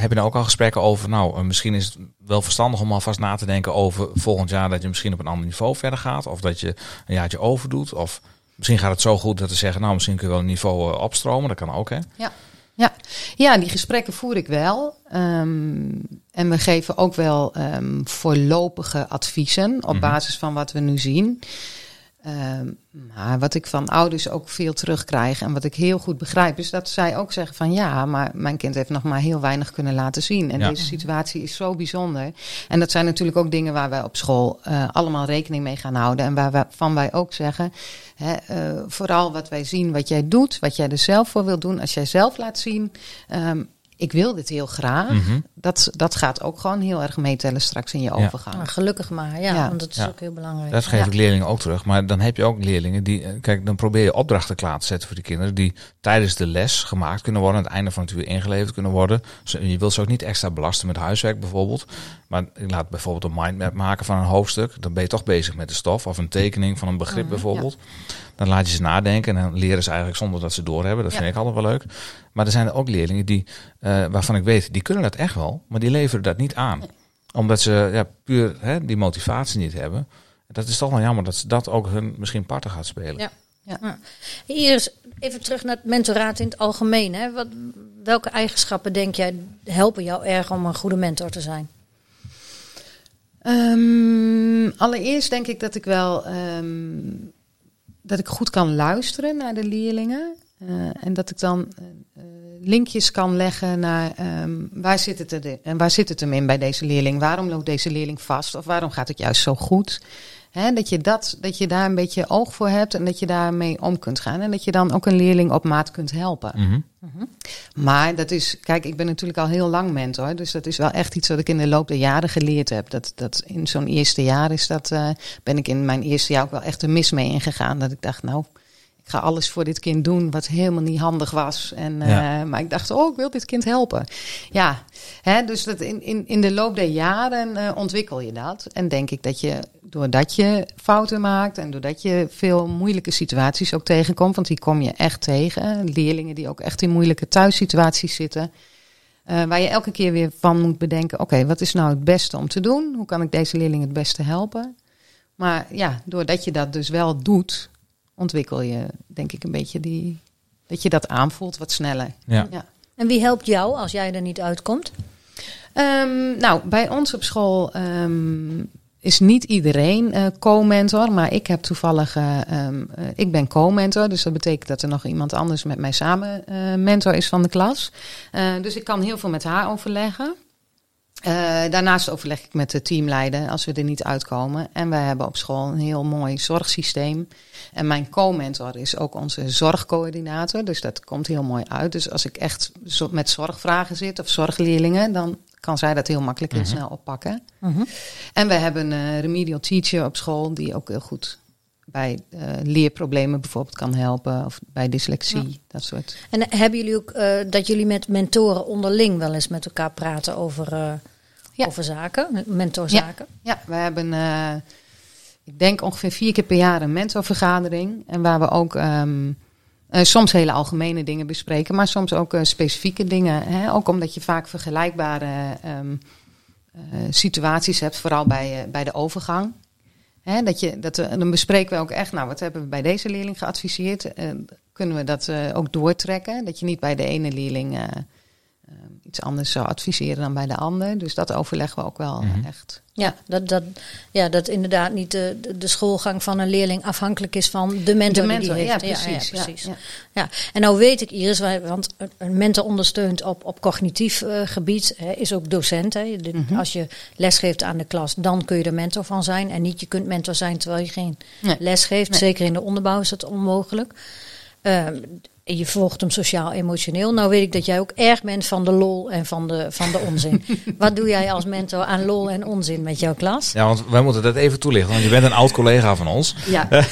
S3: heb je nou ook al gesprekken over, nou, eh, misschien is het wel verstandig om alvast na te denken over volgend jaar dat je misschien op een ander niveau verder gaat. Of dat je een jaartje overdoet. Of misschien gaat het zo goed dat ze zeggen, nou, misschien kun je wel een niveau eh, opstromen. Dat kan ook, hè?
S6: Ja. ja, die gesprekken voer ik wel. Ehm, en we geven ook wel ehm, voorlopige adviezen op
S3: Mhm.
S6: basis van wat we nu zien. Ehm, maar wat ik van ouders ook veel terugkrijg en wat ik heel goed begrijp, is dat zij ook zeggen van ja, maar mijn kind heeft nog maar heel weinig kunnen laten zien. En
S3: Ja.
S6: deze situatie is zo bijzonder. En dat zijn natuurlijk ook dingen waar wij op school eh, allemaal rekening mee gaan houden. En waarvan wij ook zeggen, hè, eh, vooral wat wij zien, wat jij doet, wat jij er zelf voor wil doen, als jij zelf laat zien. ehm, ik wil dit heel graag.
S3: Mhm.
S6: Dat, dat gaat ook gewoon heel erg meetellen straks in je
S3: Ja.
S6: overgang.
S2: Maar gelukkig maar, ja,
S6: Ja.
S2: want dat is
S3: Ja.
S2: ook heel belangrijk.
S3: Dat geef
S6: Ja.
S3: ik leerlingen ook terug. Maar dan heb je ook leerlingen die. eh, Kijk, dan probeer je opdrachten klaar te zetten voor die kinderen. Die tijdens de les gemaakt kunnen worden. Aan het einde van het uur ingeleverd kunnen worden. Je wilt ze ook niet extra belasten met huiswerk bijvoorbeeld. Maar ik laat bijvoorbeeld een mindmap maken van een hoofdstuk. Dan ben je toch bezig met de stof. Of een tekening van een begrip
S6: Mhm,
S3: bijvoorbeeld. Dan laat je ze nadenken. En dan leren ze eigenlijk zonder dat ze doorhebben. Dat
S6: Ja.
S3: vind ik altijd wel leuk. Maar er zijn er ook leerlingen die, eh, waarvan ik weet, die kunnen dat echt wel. Maar die leveren dat niet aan. Omdat ze ja, puur hè, die motivatie niet hebben. Dat is toch wel jammer dat ze dat ook hun misschien parten gaat spelen.
S2: Ja. Iris, even terug naar het mentoraat in het algemeen. Hè. Wat, welke eigenschappen denk jij helpen jou erg om een goede mentor te zijn?
S6: Ehm, allereerst denk ik dat ik wel ehm, dat ik goed kan luisteren naar de leerlingen. Eh, en dat ik dan eh, eh, linkjes kan leggen naar ehm, waar, zit het er, en waar zit het hem in bij deze leerling? Waarom loopt deze leerling vast? Of waarom gaat het juist zo goed? Hè, dat, je dat, dat je daar een beetje oog voor hebt en dat je daarmee om kunt gaan. En dat je dan ook een leerling op maat kunt helpen.
S3: Mhm.
S6: Maar dat is, kijk, ik ben natuurlijk al heel lang mentor. Dus dat is wel echt iets wat ik in de loop der jaren geleerd heb. Dat, dat in zo'n eerste jaar is dat, eh, ben ik in mijn eerste jaar ook wel echt een mis mee ingegaan. Dat ik dacht, nou, ik ga alles voor dit kind doen wat helemaal niet handig was. En, eh. Maar ik dacht, oh, ik wil dit kind helpen. Ja, hè, dus dat in, in, in de loop der jaren eh, ontwikkel je dat. En denk ik dat je, doordat je fouten maakt en doordat je veel moeilijke situaties ook tegenkomt, want die kom je echt tegen. Leerlingen die ook echt in moeilijke thuissituaties zitten. eh, waar je elke keer weer van moet bedenken: oké, wat is nou het beste om te doen? Hoe kan ik deze leerling het beste helpen? Maar ja, doordat je dat dus wel doet, ontwikkel je denk ik een beetje die. dat je dat aanvoelt wat sneller.
S3: Ja.
S6: Ja.
S2: En wie helpt jou als jij er niet uitkomt?
S6: Ehm, nou, bij ons op school ehm, is niet iedereen eh, co-mentor, maar ik heb toevallig, eh, ehm, eh, ik ben co-mentor, dus dat betekent dat er nog iemand anders met mij samen mentor is van de klas. Dus ik kan heel veel met haar overleggen. Daarnaast overleg ik met de teamleider als we er niet uitkomen. En wij hebben op school een heel mooi zorgsysteem. En mijn co-mentor is ook onze zorgcoördinator. Dus dat komt heel mooi uit. Dus als ik echt met zorgvragen zit of zorgleerlingen, dan kan zij dat heel makkelijk en
S3: Mhm.
S6: snel oppakken. En we hebben een remedial teacher op school die ook heel goed bij eh, leerproblemen bijvoorbeeld kan helpen. Of bij dyslexie, dat soort.
S2: En hebben jullie ook eh, dat jullie met mentoren onderling wel eens met elkaar praten over, eh,
S6: Ja.
S2: over zaken, mentorzaken?
S6: Ja, we hebben, eh, ik denk ongeveer vier keer per jaar een mentorvergadering. En waar we ook ehm, eh, soms hele algemene dingen bespreken, maar soms ook eh, specifieke dingen. Hè? Ook omdat je vaak vergelijkbare ehm, eh, situaties hebt, vooral bij, bij de overgang. Hè, dat je, dat we, dan bespreken we ook echt, nou, wat hebben we bij deze leerling geadviseerd? Kunnen we dat ook doortrekken? Dat je niet bij de ene leerling eh, eh, iets anders zou adviseren dan bij de ander. Dus dat overleggen we ook wel
S3: Mhm.
S6: echt.
S2: Ja, dat, dat, ja, dat inderdaad niet de, de, schoolgang van een leerling afhankelijk is van de mentor,
S6: De
S2: die
S6: ja,
S2: heeft.
S6: precies.
S2: Ja,
S6: ja,
S2: precies.
S6: ja.
S2: Ja, en nou weet ik Iris, want een- mentor ondersteunt op, op cognitief eh, gebied, hè, is ook docent. Hè. De-
S6: Mhm.
S2: Als je lesgeeft aan de klas, dan kun je er mentor van zijn. En niet je kunt mentor zijn terwijl je geen
S6: Nee.
S2: les geeft.
S6: Nee.
S2: Zeker in de onderbouw is dat onmogelijk. Ehm, en je volgt hem sociaal-emotioneel. Nou weet ik dat jij ook erg bent van de lol en van de, van de onzin. [laughs] Wat doe jij als mentor aan lol en onzin met jouw klas?
S3: Ja, want wij moeten dat even toelichten. Want je bent een oud collega van ons.
S6: Ja. [laughs]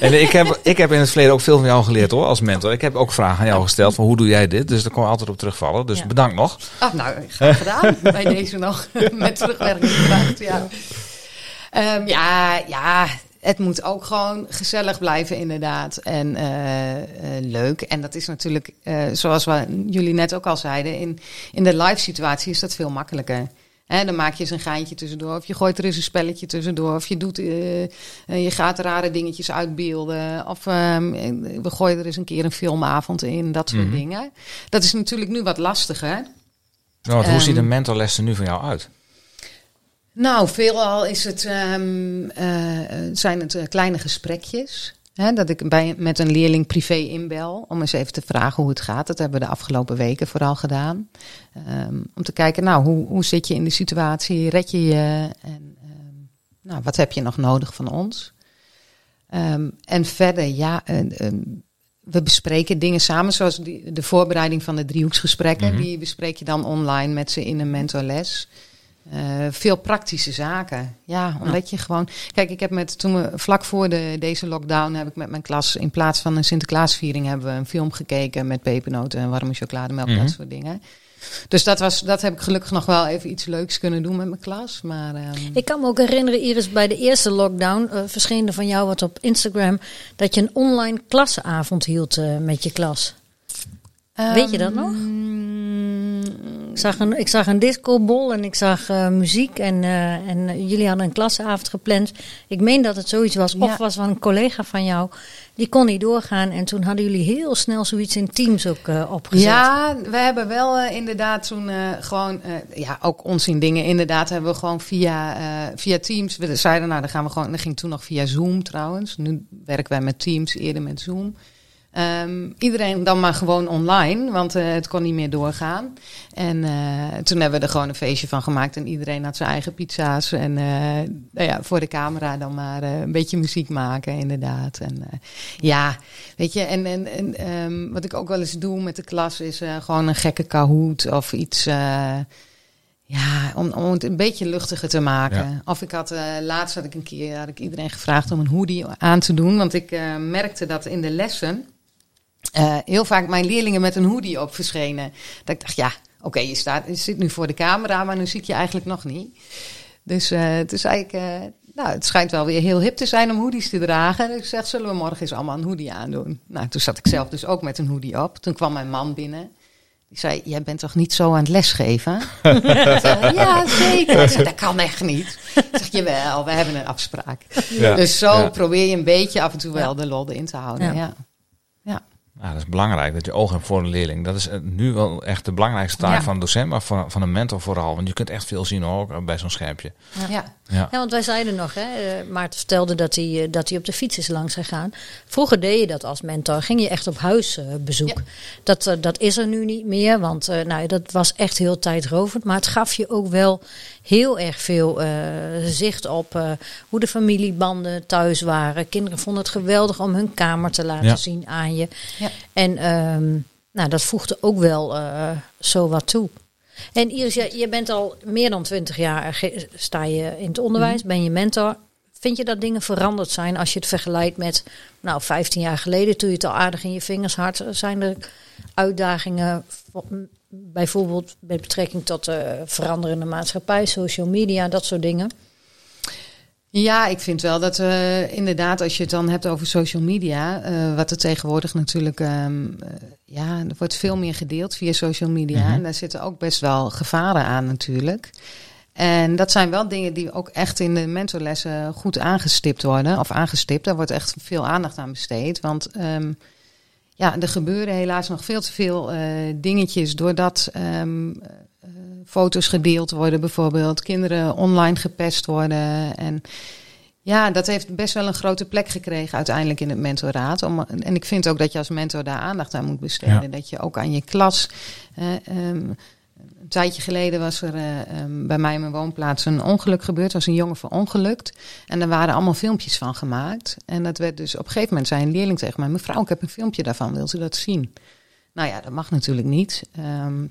S3: En ik heb, ik heb in het verleden ook veel van jou geleerd hoor, als mentor. Ik heb ook vragen aan jou gesteld van hoe doe jij dit? Dus daar kon je altijd op terugvallen. Dus
S2: Ja.
S3: bedankt nog.
S6: Oh, nou, graag gedaan. [laughs] Bij deze nog met terugwerkende kracht. Ja. Ehm, ja, ja, het moet ook gewoon gezellig blijven, inderdaad. En eh, eh, leuk. En dat is natuurlijk, eh, zoals we, jullie net ook al zeiden, in, in de live situatie is dat veel makkelijker. Dan maak je eens een geintje tussendoor, of je gooit er eens een spelletje tussendoor, of je, doet, je gaat rare dingetjes uitbeelden, of ehm, we gooien er eens een keer een filmavond in, dat soort
S3: Mhm.
S6: dingen. Dat is natuurlijk nu wat lastiger.
S3: Nou, hoe
S6: Ehm.
S3: ziet een mentorles er nu van jou uit?
S6: Nou, veelal is het, ehm, eh, zijn het eh, kleine gesprekjes. Hè, dat ik bij, met een leerling privé inbel om eens even te vragen hoe het gaat. Dat hebben we de afgelopen weken vooral gedaan. Ehm, om te kijken, nou, hoe, hoe zit je in de situatie? Red je je? En ehm, nou, wat heb je nog nodig van ons? En verder, ja, eh, we bespreken dingen samen, zoals die, de voorbereiding van de driehoeksgesprekken.
S3: Mhm.
S6: Die bespreek je dan online met ze in een mentorles. Eh, veel praktische zaken. Ja, omdat je gewoon. Kijk, ik heb met toen we vlak voor de, deze lockdown heb ik met mijn klas in plaats van een Sinterklaasviering hebben we een film gekeken met pepernoten en warme chocolademelk,
S3: Mhm.
S6: dat soort dingen. Dus dat was, dat heb ik gelukkig nog wel even iets leuks kunnen doen met mijn klas. Maar ehm,
S2: Ik kan me ook herinneren, Iris, bij de eerste lockdown uh, verscheen er van jou wat op Instagram dat je een online klasavond hield uh, met je klas. Weet je dat nog?
S6: Mm,
S2: Ik zag een, ik zag een discobol en ik zag uh, muziek en, uh, en jullie hadden een klasavond gepland. Ik meen dat het zoiets was. Of
S6: Ja.
S2: was van een collega van jou, die kon niet doorgaan. En toen hadden jullie heel snel zoiets in Teams ook uh, opgezet.
S6: Ja, we hebben wel eh, inderdaad toen eh, gewoon, eh, ja, ook onzin dingen. Inderdaad hebben we gewoon via, eh, via Teams. We zeiden, nou, dan gaan we gewoon. Dat ging toen nog via Zoom trouwens. Nu werken wij met Teams, eerder met Zoom. Ehm, iedereen dan maar gewoon online, want eh, het kon niet meer doorgaan. En eh, toen hebben we er gewoon een feestje van gemaakt. En iedereen had zijn eigen pizza's. En eh, nou ja, voor de camera dan maar een beetje muziek maken, inderdaad. En ja, weet je, en, en, en ehm, wat ik ook wel eens doe met de klas is gewoon een gekke Kahoot of iets. ja, om, om het een beetje luchtiger te maken.
S3: Ja.
S6: Of ik had, laatst had ik een keer had ik iedereen gevraagd om een hoodie aan te doen. Want ik merkte dat in de lessen eh, heel vaak mijn leerlingen met een hoodie op verschenen. Dat ik dacht, ja, oké, je, staat, je zit nu voor de camera, maar nu zie ik je eigenlijk nog niet. Dus eh, het is eigenlijk, eh, nou, het schijnt wel weer heel hip te zijn om hoodies te dragen. Dus ik zeg, zullen we morgen eens allemaal een hoodie aandoen? Nou, toen zat ik zelf dus ook met een hoodie op. Toen kwam mijn man binnen. Die zei, jij bent toch niet zo aan het lesgeven? [laughs] Ik zei, ja, zeker. Ik zei, dat kan echt niet. Ik zeg, jawel, we hebben een afspraak.
S3: Ja.
S6: Dus zo
S3: Ja.
S6: probeer je een beetje af en toe wel de lol erin te houden.
S2: Ja.
S3: Nou, dat is belangrijk, dat je oog hebt voor een leerling. Dat is eh, nu wel echt de belangrijkste taak
S6: Ja.
S3: van een docent, maar van, van een mentor vooral. Want je kunt echt veel zien ook eh, bij zo'n schermpje.
S6: Ja.
S3: Ja.
S2: Ja, want wij zeiden nog, hè, eh, Maarten vertelde dat hij, dat hij op de fiets is langs gegaan. Vroeger deed je dat als mentor, ging je echt op huisbezoek.
S6: Ja.
S2: Dat, dat is er nu niet meer, want eh, nou, dat was echt heel tijdrovend. Maar het gaf je ook wel heel erg veel eh, zicht op eh, hoe de familiebanden thuis waren. Kinderen vonden het geweldig om hun kamer te laten
S3: Ja.
S2: zien aan je.
S6: Ja.
S2: En ehm, nou, dat voegde ook wel eh, zo wat toe. En Iris, jij- je bent al meer dan twintig jaar, ge- sta je in het onderwijs, ben je mentor. Vind je dat dingen veranderd zijn als je het vergelijkt met, nou, 15 jaar geleden, toen je het al aardig in je vingers had? Zijn er uitdagingen, bijvoorbeeld met betrekking tot de veranderende maatschappij, social media, dat soort dingen?
S6: Ja, ik vind wel dat we inderdaad, als je het dan hebt over social media, eh, wat er tegenwoordig natuurlijk, ehm, eh, ja, er wordt veel meer gedeeld via social media.
S3: Mhm.
S6: En daar zitten ook best wel gevaren aan natuurlijk. En dat zijn wel dingen die ook echt in de mentorlessen goed aangestipt worden. Of aangestipt, daar wordt echt veel aandacht aan besteed. Want ehm, ja, er gebeuren helaas nog veel te veel eh, dingetjes doordat ehm, eh, foto's gedeeld worden bijvoorbeeld. Kinderen online gepest worden. En ja, dat heeft best wel een grote plek gekregen uiteindelijk in het mentoraat. Om, en ik vind ook dat je als mentor daar aandacht aan moet besteden.
S3: Ja.
S6: Dat je ook aan je klas... eh, ehm, een tijdje geleden was er eh, ehm, bij mij in mijn woonplaats een ongeluk gebeurd. Er was een jongen verongelukt. En daar waren allemaal filmpjes van gemaakt. En dat werd dus op een gegeven moment zei een leerling tegen mij... mevrouw, ik heb een filmpje daarvan, wilt u dat zien? Nou ja, dat mag natuurlijk niet. Ehm,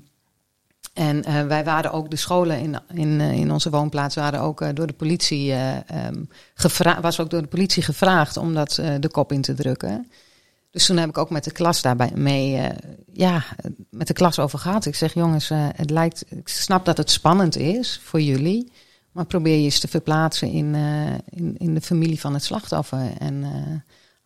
S6: en eh, wij waren ook, de scholen in, in, eh, in onze woonplaats waren ook eh, door de politie eh, ehm, gevra- was ook door de politie gevraagd om dat de kop in te drukken. Dus toen heb ik ook met de klas daarbij mee, ja, met de klas over gehad. Ik zeg, jongens, het lijkt, ik snap dat het spannend is voor jullie, maar probeer je eens te verplaatsen in, in, in de familie van het slachtoffer. En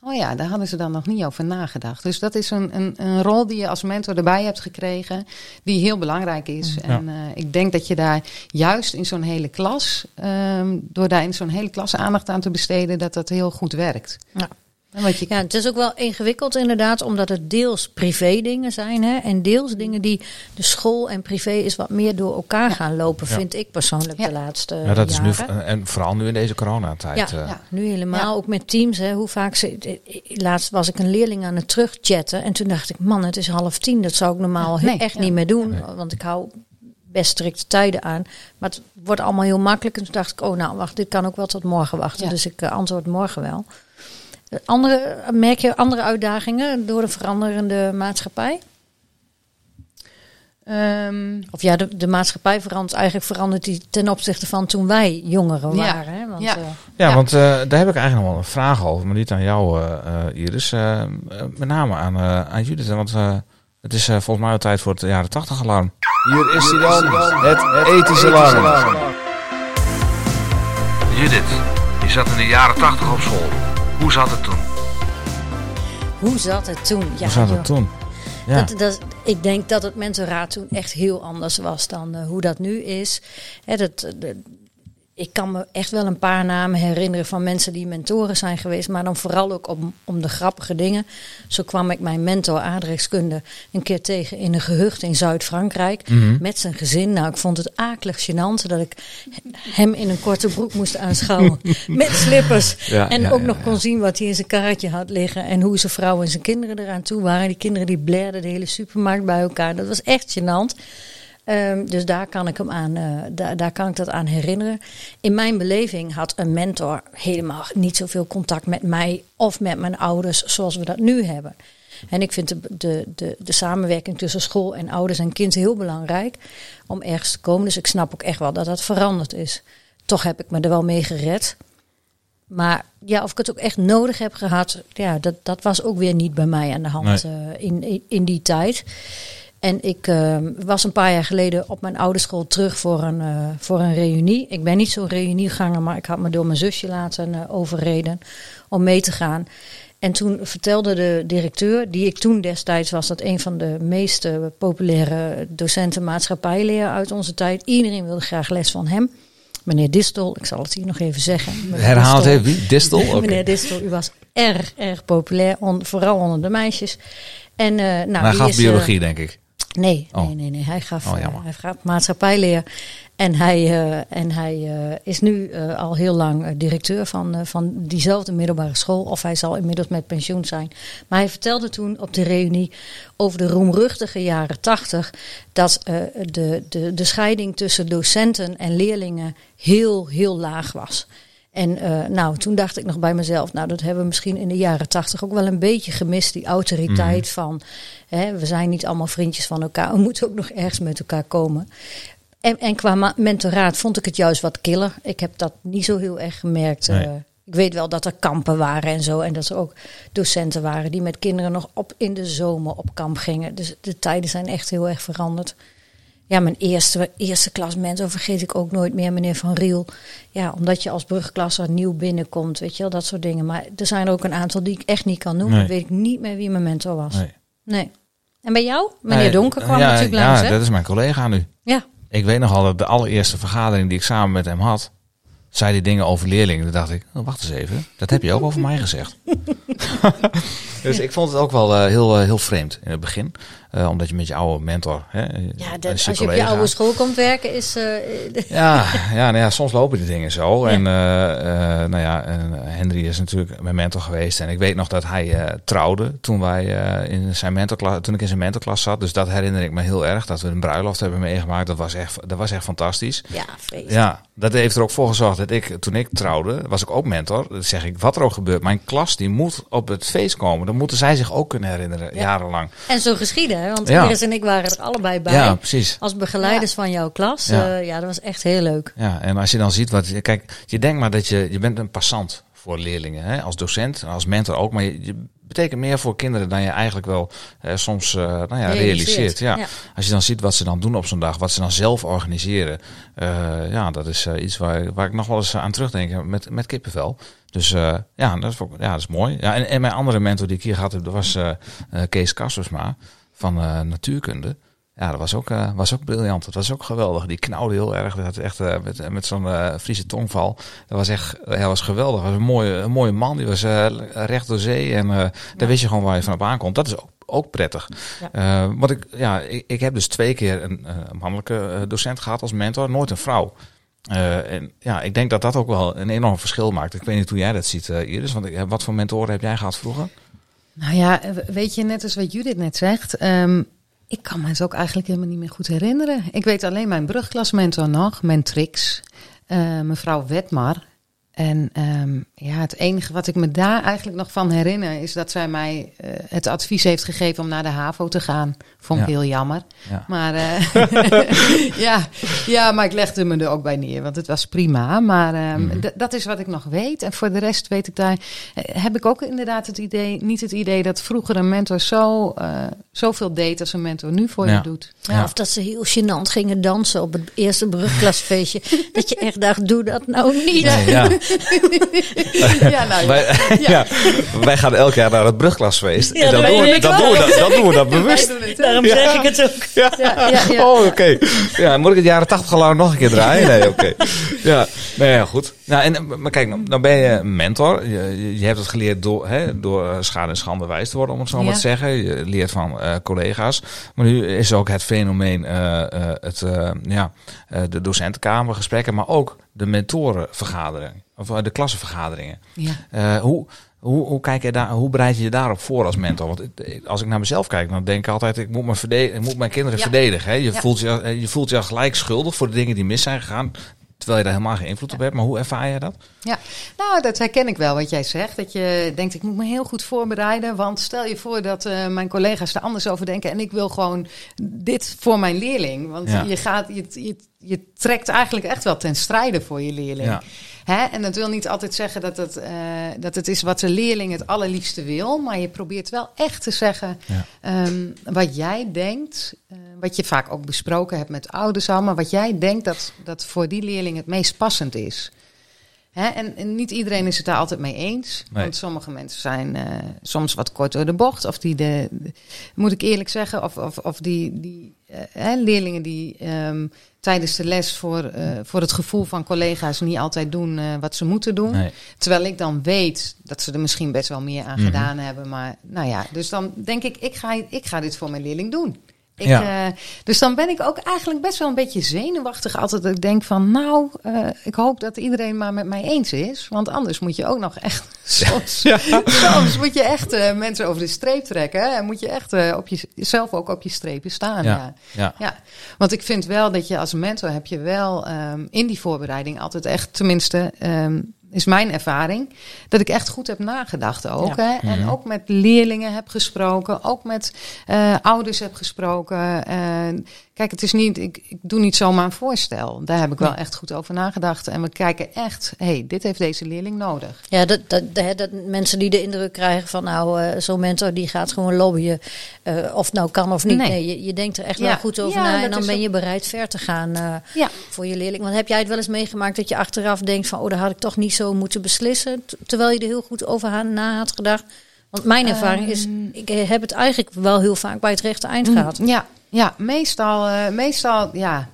S6: oh ja, daar hadden ze dan nog niet over nagedacht. Dus dat is een, een, een rol die je als mentor erbij hebt gekregen, die heel belangrijk is.
S3: Ja.
S6: En eh, ik denk dat je daar juist in zo'n hele klas, ehm, door daar in zo'n hele klas aandacht aan te besteden, dat dat heel goed werkt. Wat je,
S2: Ja, het is ook wel ingewikkeld inderdaad, omdat het deels privé dingen zijn. Hè, en deels dingen die de school en privé is wat meer door elkaar gaan lopen,
S3: Ja.
S2: vind ik persoonlijk
S6: Ja.
S2: de laatste
S3: Ja, dat is nu, en vooral nu in deze coronatijd.
S2: Ja,
S3: eh.
S6: ja.
S2: Nu helemaal,
S6: Ja.
S2: ook met teams. Hè, hoe vaak ze, eh, laatst was ik een leerling aan het terugchatten. En toen dacht ik, man, het is half tien. Dat zou ik normaal
S6: nee,
S2: echt
S6: ja.
S2: niet meer doen.
S3: Nee.
S2: Want ik hou best strikte tijden aan. Maar het wordt allemaal heel makkelijk. En toen dacht ik, oh nou, wacht, dit kan ook wel tot morgen wachten.
S6: Ja.
S2: Dus ik eh, antwoord morgen wel. Andere, merk je andere uitdagingen door de veranderende maatschappij?
S6: Ehm,
S2: Of ja, de, de maatschappij verandert. Eigenlijk verandert die ten opzichte van toen wij jongeren
S6: Ja.
S2: waren. Hè? Want,
S6: Ja.
S2: eh,
S3: Ja,
S6: Ja.
S3: want eh, daar heb ik eigenlijk nog wel een vraag over, maar niet aan jou, eh, eh, Iris. Met name aan, eh, aan Judith, want eh, het is eh, volgens mij al tijd voor het jaren 80 alarm. Hier is hij dan, het ethische alarm. Judith, je zat in de jaren 80 op school. Hoe zat het toen?
S2: hoe zat het toen? Ja,
S3: Hoe zat het toen? Ja.
S2: Dat, dat, ik denk dat het mentoraat toen echt heel anders was dan eh, hoe dat nu is. Hè, dat, de- ik kan me echt wel een paar namen herinneren van mensen die mentoren zijn geweest. Maar dan vooral ook om, om de grappige dingen. Zo kwam ik mijn mentor aardrijkskunde een keer tegen in een gehucht in Zuid-Frankrijk.
S3: Mhm.
S2: Met zijn gezin. Nou, ik vond het akelig gênant dat ik hem in een korte broek moest aanschouwen. [laughs] met slippers.
S3: Ja,
S2: en
S3: ja,
S2: ook
S3: ja,
S2: nog kon zien wat hij in zijn karretje had liggen. En hoe zijn vrouw en zijn kinderen eraan toe waren. Die kinderen die blerden de hele supermarkt bij elkaar. Dat was echt gênant. Ehm, dus daar kan ik hem aan, eh, daar, daar kan ik dat aan herinneren. In mijn beleving had een mentor helemaal niet zoveel contact met mij of met mijn ouders zoals we dat nu hebben. En ik vind de, de, de, de samenwerking tussen school en ouders en kind heel belangrijk om ergens te komen. Dus ik snap ook echt wel dat dat veranderd is. Toch heb ik me er wel mee gered. Maar ja, of ik het ook echt nodig heb gehad, ja, dat, dat was ook weer niet bij mij aan de hand eh, in, in, in die tijd. En ik eh, was een paar jaar geleden op mijn oude school terug voor een, eh, voor een reunie. Ik ben niet zo'n reunieganger, maar ik had me door mijn zusje laten eh, overreden om mee te gaan. En toen vertelde de directeur, die ik toen destijds was, dat een van de meest eh, populaire docenten maatschappijleer uit onze tijd. Iedereen wilde graag les van hem. Meneer Distel, ik zal het hier nog even zeggen. Meneer
S3: Herhaal het
S2: Distel.
S3: even, wie? Distel? [laughs]
S2: Meneer Distel, u was erg, erg populair, on- vooral onder de meisjes. En, eh, nou,
S3: hij
S2: is, eh,
S3: biologie, denk ik.
S2: Nee,
S3: Oh.
S2: nee, nee, nee. Hij gaf,
S3: Oh,
S2: hij gaf maatschappijleer. En hij, eh, en hij eh, is nu al heel lang directeur van, van diezelfde middelbare school. Of hij zal inmiddels met pensioen zijn. Maar hij vertelde toen op de reunie over de roemruchtige jaren tachtig. Dat de, de, de scheiding tussen docenten en leerlingen heel, heel laag was. En eh, nou, toen dacht ik nog bij mezelf, nou, dat hebben we misschien in de jaren tachtig ook wel een beetje gemist. Die autoriteit van, hè, we zijn niet allemaal vriendjes van elkaar. We [laughs] moeten ook nog ergens met elkaar komen. En, en qua mentoraat vond ik het juist wat killer. Ik heb dat niet zo heel erg gemerkt.
S3: Nee.
S2: eh. ik weet wel dat er kampen waren en zo. En dat er ook docenten waren die met kinderen nog op in de zomer op kamp gingen. Dus de tijden zijn echt heel erg veranderd. Ja, mijn eerste, eerste klas mentor vergeet ik ook nooit meer, meneer Van Riel. Ja, omdat je als brugklasser nieuw binnenkomt, weet je wel, dat soort dingen. Maar er zijn er ook een aantal die ik echt niet kan noemen.
S3: Nee.
S2: Weet ik niet meer wie mijn mentor was. Nee.
S3: Nee.
S2: En bij jou? Meneer
S3: Nee,
S2: Donker kwam
S3: ja,
S2: natuurlijk
S3: Ja,
S2: langs, hè?
S3: dat is mijn collega nu.
S2: Ja.
S3: Ik weet nog al dat de allereerste vergadering die ik samen met hem had, zei die dingen over leerlingen. Toen dacht ik, oh, wacht eens even, dat heb je ook over mij gezegd. [laughs] dus ik vond het ook wel eh, heel, eh, heel vreemd in het begin. Eh, omdat je met je oude mentor, hè,
S2: Ja, dat,
S3: als je
S2: op je oude school komt werken, is...
S3: Ja, ja, nou ja, soms lopen die dingen zo.
S2: Ja.
S3: En nou ja, en Henry is natuurlijk mijn mentor geweest. En ik weet nog dat hij trouwde toen, wij, in zijn mentorklas, toen ik in zijn mentorklas zat. Dus dat herinner ik me heel erg. Dat we een bruiloft hebben meegemaakt. Dat was echt, dat was echt fantastisch.
S2: ja, feest.
S3: Ja, dat heeft er ook voor gezorgd dat ik, toen ik trouwde, was ik ook mentor. Dat zeg ik, wat er ook gebeurt. Mijn klas die moet op het feest komen. Dan moeten zij zich ook kunnen herinneren,
S2: Ja.
S3: jarenlang.
S2: En zo geschieden, hè? Want
S3: Ja.
S2: Iris en ik waren er allebei bij.
S3: Ja, precies.
S2: Als begeleiders van jouw klas.
S3: Ja.
S2: Ja. ja, dat was echt heel leuk.
S3: Ja, en als je dan ziet wat. Kijk, je denkt maar dat je. Je bent een passant voor leerlingen. Hè? Als docent, als mentor ook. Maar je, je betekent meer voor kinderen dan je eigenlijk wel eh, soms eh, nou ja, realiseert. Ja.
S2: Ja.
S3: Als je dan ziet wat ze dan doen op zo'n dag, wat ze dan zelf organiseren. eh, ja, dat is eh, iets waar, waar ik nog wel eens aan terugdenk met, met kippenvel. Dus eh, ja, dat is, ja, dat is mooi. Ja, en, en mijn andere mentor die ik hier gehad heb, dat was Kees Kassersma van eh, natuurkunde. Ja, dat was ook, eh, was ook briljant. Dat was ook geweldig. Die knauwde heel erg. Dat echt eh, met, met zo'n eh, Friese tongval. Dat was echt ja, was geweldig. Dat was een mooie, een mooie man. Die was eh, recht door zee. En eh daar wist je gewoon waar je van op aankomt. Dat is ook, ook prettig. Eh, want ik, ja, ik, ik heb dus twee keer een eh, mannelijke eh, docent gehad als mentor. Nooit een vrouw. Eh, en ja, ik denk dat dat ook wel een enorm verschil maakt. Ik weet niet hoe jij dat ziet, eh, Iris. Want wat voor mentoren heb jij gehad vroeger?
S6: Nou ja, weet je, net als wat Judith net zegt. ehm, ik kan me het ook eigenlijk helemaal niet meer goed herinneren. Ik weet alleen mijn brugklasmentor nog, Mentrix, eh mevrouw Wetmar. En ehm, ja, het enige wat ik me daar eigenlijk nog van herinner... is dat zij mij eh, het advies heeft gegeven om naar de HAVO te gaan. Vond ik
S3: Ja.
S6: heel jammer.
S3: Ja.
S6: Maar, eh, [laughs] ja, ja, maar ik legde me er ook bij neer, want het was prima. Maar ehm,
S3: Mhm.
S6: dat is wat ik nog weet. En voor de rest weet ik daar, eh, heb ik ook inderdaad het idee, niet het idee dat vroeger een mentor zo, eh, zoveel deed als een mentor nu voor
S3: Ja.
S6: je doet.
S3: Ja.
S2: Of dat ze heel gênant gingen dansen op het eerste brugklasfeestje. [laughs] dat je echt dacht, doe dat nou niet.
S3: Nee, [laughs] ja. [laughs]
S6: ja, nou ja.
S3: Wij, [laughs] ja. wij gaan elk jaar naar het brugklasfeest.
S2: Ja,
S3: en dan
S2: dat
S3: doen, we, dan, doen we dat, dan doen we dat [laughs] bewust.
S2: Daarom zeg ik het ook.
S3: Ja.
S6: Ja, ja, ja.
S3: Oh, oké. Ja, moet ik het jaren 80 geluid nog een keer draaien? Nee, oké. Ja, nee, ja, goed. Nou, en, maar kijk, nou, nou ben je een mentor. Je, je, hebt het geleerd door, hè, door eh, schade en schande wijs te worden, om het zo maar
S6: Ja.
S3: te zeggen. Je leert van eh, collega's. Maar nu is ook het fenomeen eh, eh, het, eh, ja, eh, de docentenkamergesprekken, maar ook de mentorenvergadering. Of eh, de klassenvergaderingen.
S6: Ja.
S3: Eh, hoe, hoe, hoe, kijk je daar, hoe bereid je je daarop voor als mentor? Want als ik naar mezelf kijk, dan denk ik altijd: ik moet, me verdedigen, ik moet mijn kinderen
S6: Ja.
S3: verdedigen. Hè? Je,
S6: Ja.
S3: voelt je, eh, je voelt je al gelijk schuldig voor de dingen die mis zijn gegaan. Terwijl je daar helemaal geen invloed op hebt. Maar hoe ervaar je dat?
S6: Ja, nou, dat herken ik wel wat jij zegt. Dat je denkt, ik moet me heel goed voorbereiden. Want stel je voor dat mijn collega's er anders over denken. En ik wil gewoon dit voor mijn leerling. Want
S3: Ja.
S6: je, gaat, je, je, je trekt eigenlijk echt wel ten strijde voor je leerling.
S3: Ja.
S6: Hè? En dat wil niet altijd zeggen dat het, eh, dat het is wat de leerling het allerliefste wil. Maar je probeert wel echt te zeggen
S3: Ja.
S6: ehm, wat jij denkt. eh, wat je vaak ook besproken hebt met ouders al. Maar wat jij denkt dat, dat voor die leerling het meest passend is. Hè? En, en niet iedereen is het daar altijd mee eens.
S3: Nee.
S6: Want sommige mensen zijn eh, soms wat kort door de bocht. Of die, de, de- moet ik eerlijk zeggen, of, of, of die, die eh, hè, leerlingen die ehm, tijdens de les voor, eh, voor het gevoel van collega's niet altijd doen wat ze moeten doen.
S3: Nee.
S6: Terwijl ik dan weet dat ze er misschien best wel meer aan
S3: Mhm.
S6: gedaan hebben. Maar nou ja, dus dan denk ik, ik ga, ik ga dit voor mijn leerling doen. Ik,
S3: Ja.
S6: eh, dus dan ben ik ook eigenlijk best wel een beetje zenuwachtig altijd. Dat ik denk van, nou, eh, ik hoop dat iedereen maar met mij eens is. Want anders moet je ook nog echt, [laughs] soms, soms moet je echt eh, mensen over de streep trekken. En moet je echt op jezelf ook op je strepen staan.
S3: Ja.
S6: ja.
S3: Ja.
S6: Ja, want ik vind wel dat je als mentor heb je wel ehm, in die voorbereiding altijd echt, tenminste, ehm, is mijn ervaring, dat ik echt goed heb nagedacht ook.
S2: Ja.
S6: Hè? En
S3: Mhm.
S6: ook met leerlingen heb gesproken, ook met eh, ouders heb gesproken. En kijk, het is niet, ik, ik doe niet zomaar een voorstel. Daar heb ik wel echt goed over nagedacht. En we kijken echt, hé, hey, dit heeft deze leerling nodig.
S2: Ja, dat, dat, dat, dat mensen die de indruk krijgen van nou, eh, zo'n mentor die gaat gewoon lobbyen. eh, of het nou kan of niet.
S6: Nee.
S2: Nee, je, je denkt er echt
S6: Ja.
S2: wel goed over
S6: Ja,
S2: na. En dan ben je bereid ver te gaan eh, voor je leerling. Want heb jij het wel eens meegemaakt dat je achteraf denkt van... oh, daar had ik toch niet zo moeten beslissen. Terwijl je er heel goed over na had gedacht. Want mijn ervaring is,
S6: Ehm.
S2: ik heb het eigenlijk wel heel vaak bij het rechte eind
S6: Mm,
S2: gehad.
S6: Ja, ja meestal, eh, meestal, ja.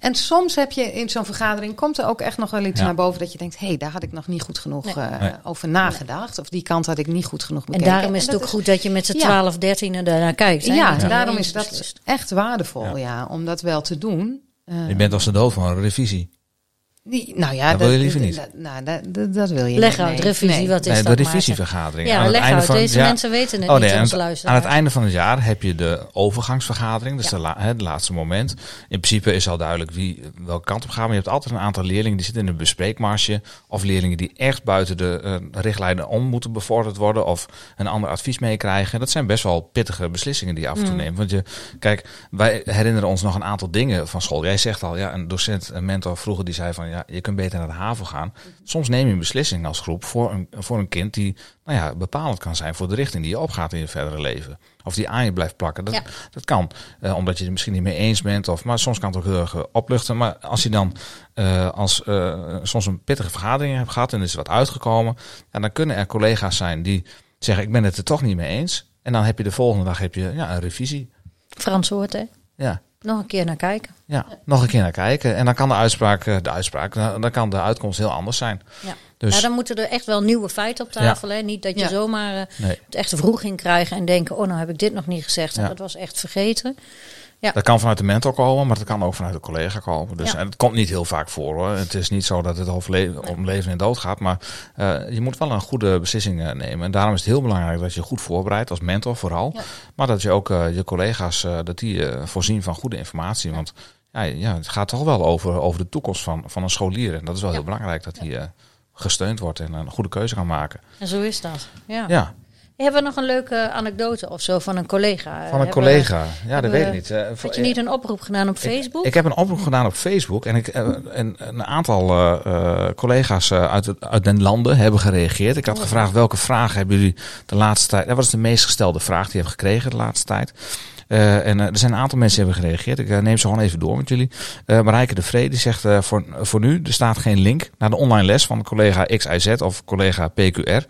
S6: En soms heb je in zo'n vergadering, komt er ook echt nog wel iets
S3: Ja.
S6: naar boven dat je denkt, hé, hey, daar had ik nog niet goed genoeg
S2: Nee.
S6: eh,
S3: Nee.
S6: over nagedacht. Of die kant had ik niet goed genoeg
S2: En
S6: bekeken.
S2: daarom is het ook goed dat je met z'n
S6: Ja.
S2: 12, 13 er daarnaar kijkt. hè,
S6: Ja, daarom is dat echt waardevol,
S3: Ja.
S6: ja. om dat wel te doen. Eh,
S3: Je bent als de dood van een revisie.
S6: Die, nou ja,
S3: Dat wil je liever niet.
S6: Dat, nou, dat, wil je
S2: Leg
S6: niet.
S2: uit,
S6: nee.
S2: revisie,
S6: Nee.
S2: wat is
S3: Nee, de
S2: dat,
S3: revisievergadering.
S2: Ja,
S3: Aan het
S2: leg
S3: einde
S2: uit.
S3: van-
S2: Deze
S3: ja.
S2: mensen weten het
S3: Oh,
S2: niet, onze
S3: het,
S2: luisteraars.
S3: aan het einde van het jaar heb je de overgangsvergadering. Dat is
S2: Ja.
S3: de la- het laatste moment. In principe is al duidelijk wie welke kant op gaat. Maar je hebt altijd een aantal leerlingen die zitten in een bespreekmarsje. Of leerlingen die echt buiten de eh, richtlijnen om moeten bevorderd worden. Of een ander advies meekrijgen. Dat zijn best wel pittige beslissingen die je af en toe
S2: Mm.
S3: neemt. Want je, kijk, wij herinneren ons nog een aantal dingen van school. Jij zegt al, ja, een docent, een mentor vroeger die zei van... ja, je kunt beter naar de HAVO gaan. Soms neem je een beslissing als groep voor een, voor een kind die nou ja, bepalend kan zijn voor de richting die je opgaat in je verdere leven. Of die aan je blijft plakken. Dat,
S2: Ja.
S3: dat kan. Eh, omdat je het misschien niet mee eens bent. Of, maar soms kan het ook heel erg eh, opluchten. Maar als je dan eh, als, soms een pittige vergadering hebt gehad en er is wat uitgekomen. En dan kunnen er collega's zijn die zeggen ik ben het er toch niet mee eens. En dan heb je de volgende dag heb je, ja, een revisie.
S2: Frans hè?
S3: Ja.
S2: Nog een keer naar kijken.
S3: Ja, nog een keer naar kijken. En dan kan de uitspraak, eh, de uitspraak, dan kan de uitkomst heel anders zijn.
S2: Ja.
S3: Dus
S2: Ja, dan moeten er echt wel nieuwe feiten op tafel. Hè? Niet dat je
S6: Ja.
S2: zomaar eh,
S3: nee,
S2: het echt vroeg in krijgen en denken... oh, nou heb ik dit nog niet gezegd en
S3: Ja.
S2: dat was echt vergeten.
S3: Dat kan vanuit de mentor komen, maar dat kan ook vanuit de collega komen. Dus
S2: Ja.
S3: en het komt niet heel vaak voor hoor. Het is niet zo dat het om leven en dood gaat, maar eh, je moet wel een goede beslissing eh, nemen. En daarom is het heel belangrijk dat je goed voorbereidt als mentor vooral.
S2: Ja.
S3: Maar dat je ook eh, je collega's dat die voorzien van goede informatie. Want ja, ja, het gaat toch wel over, over de toekomst van, van een scholier. En dat is wel heel belangrijk dat hij eh, gesteund wordt en een goede keuze kan maken.
S2: En zo is dat. Ja.
S3: Ja,
S2: Hebben we nog een leuke anekdote of zo van een collega?
S3: van een collega. Ja, dat weet ik niet. Eh,
S2: Had je niet een oproep gedaan op Facebook?
S3: Ik heb een oproep gedaan op Facebook en, ik, eh, en een aantal eh, eh, collega's eh, uit, uit den landen hebben gereageerd. Ik had
S2: Oh.
S3: gevraagd welke vragen hebben jullie de laatste tijd. Dat was de meest gestelde vraag die je hebt gekregen de laatste tijd. Eh, en eh, er zijn een aantal mensen die hebben gereageerd. Ik eh, neem ze gewoon even door met jullie. Eh Marijke de Vrede zegt eh, voor, voor nu, er staat geen link naar de online les van collega XIZ of collega PQR.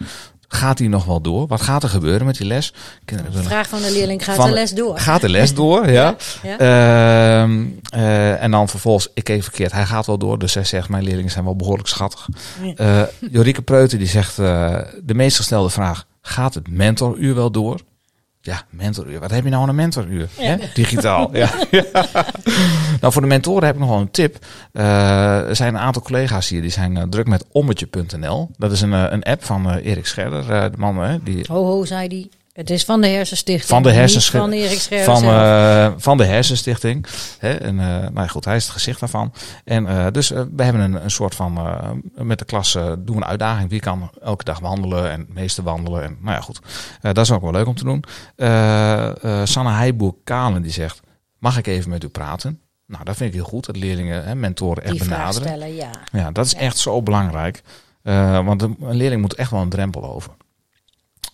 S3: Gaat die nog wel door? Wat gaat er gebeuren met die les? Kinderen willen
S2: Vraag van de leerling, gaat
S3: Van-
S2: de les door?
S3: Gaat de les door, [laughs] ja.
S2: Ja?
S3: Ehm, eh, en dan vervolgens, ik keek verkeerd, hij gaat wel door. Dus zij zegt, mijn leerlingen zijn wel behoorlijk schattig.
S2: Ja.
S3: Eh, Jorike Preuter die zegt, eh, de meest gestelde vraag, gaat het mentoruur wel door? Ja, mentoruur. Wat heb je nou aan een mentoruur? Hè? Digitaal. ja. [laughs] nou, voor de mentoren heb ik nog wel een tip. Eh, er zijn een aantal collega's hier die zijn eh, druk met ommetje.nl. Dat is een, eh, een app van Erik Scherder, de man die
S2: Ho, ho, zei die. Het is van de hersenstichting.
S3: Van de Hersenstichting.
S2: Van Scherder
S3: van, de Hersenstichting. Hè? En, eh, nou ja, goed, hij is het gezicht daarvan. En eh, dus we hebben een, een soort van, met de klas doen we een uitdaging. Wie kan elke dag wandelen en het meeste wandelen. En nou ja, goed. Dat is ook wel leuk om te doen. Sanne Heijboer-Kalen die zegt, mag ik even met u praten? Nou, dat vind ik heel goed. Dat leerlingen en mentoren echt
S2: die
S3: benaderen.
S2: stellen, ja.
S3: Ja, dat is
S2: Ja.
S3: echt zo belangrijk. Want een leerling moet echt wel een drempel over.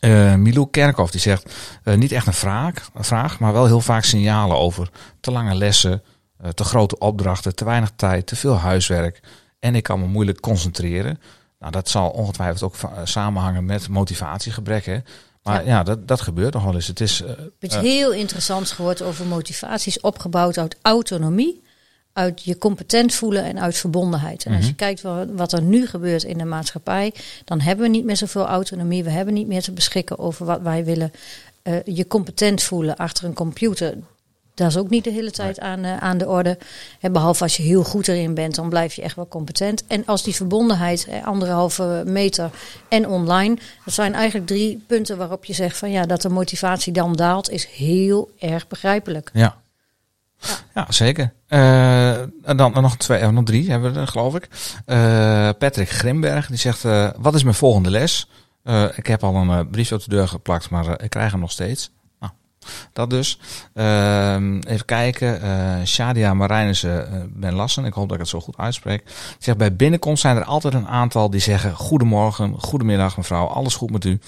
S3: Eh Milou Kerkhoff die zegt, eh, niet echt een vraag, een vraag, maar wel heel vaak signalen over te lange lessen, eh, te grote opdrachten, te weinig tijd, te veel huiswerk. En ik kan me moeilijk concentreren. Nou, dat zal ongetwijfeld ook samenhangen met motivatiegebrek. Hè? Maar ja, dat, dat gebeurt nog wel eens. Het is, eh,
S2: heel interessants gehoord over motivaties opgebouwd uit autonomie, uit je competent voelen en uit verbondenheid. En als je
S3: Mhm.
S2: kijkt wa- wat er nu gebeurt in de maatschappij, dan hebben we niet meer zoveel autonomie. We hebben niet meer te beschikken over wat wij willen. Eh, je competent voelen achter een computer. Dat is ook niet de hele tijd aan, eh, aan de orde. En behalve als je heel goed erin bent, dan blijf je echt wel competent. En als die verbondenheid, eh, anderhalve meter en online, dat zijn eigenlijk drie punten waarop je zegt van ja, dat de motivatie dan daalt, is heel erg begrijpelijk.
S3: Ja. Ja, zeker. Eh, en dan nog, twee, eh, nog drie hebben we er, geloof ik. Eh, Patrick Grimberg, die zegt, wat is mijn volgende les? Ik heb al een briefje op de deur geplakt, maar ik krijg hem nog steeds. Nou, dat dus. Ehm, even kijken. Shadia Marijnissen Ben Lassen, ik hoop dat ik het zo goed uitspreek. Die zegt, bij binnenkomst zijn er altijd een aantal die zeggen, goedemorgen, goedemiddag mevrouw, alles goed met u?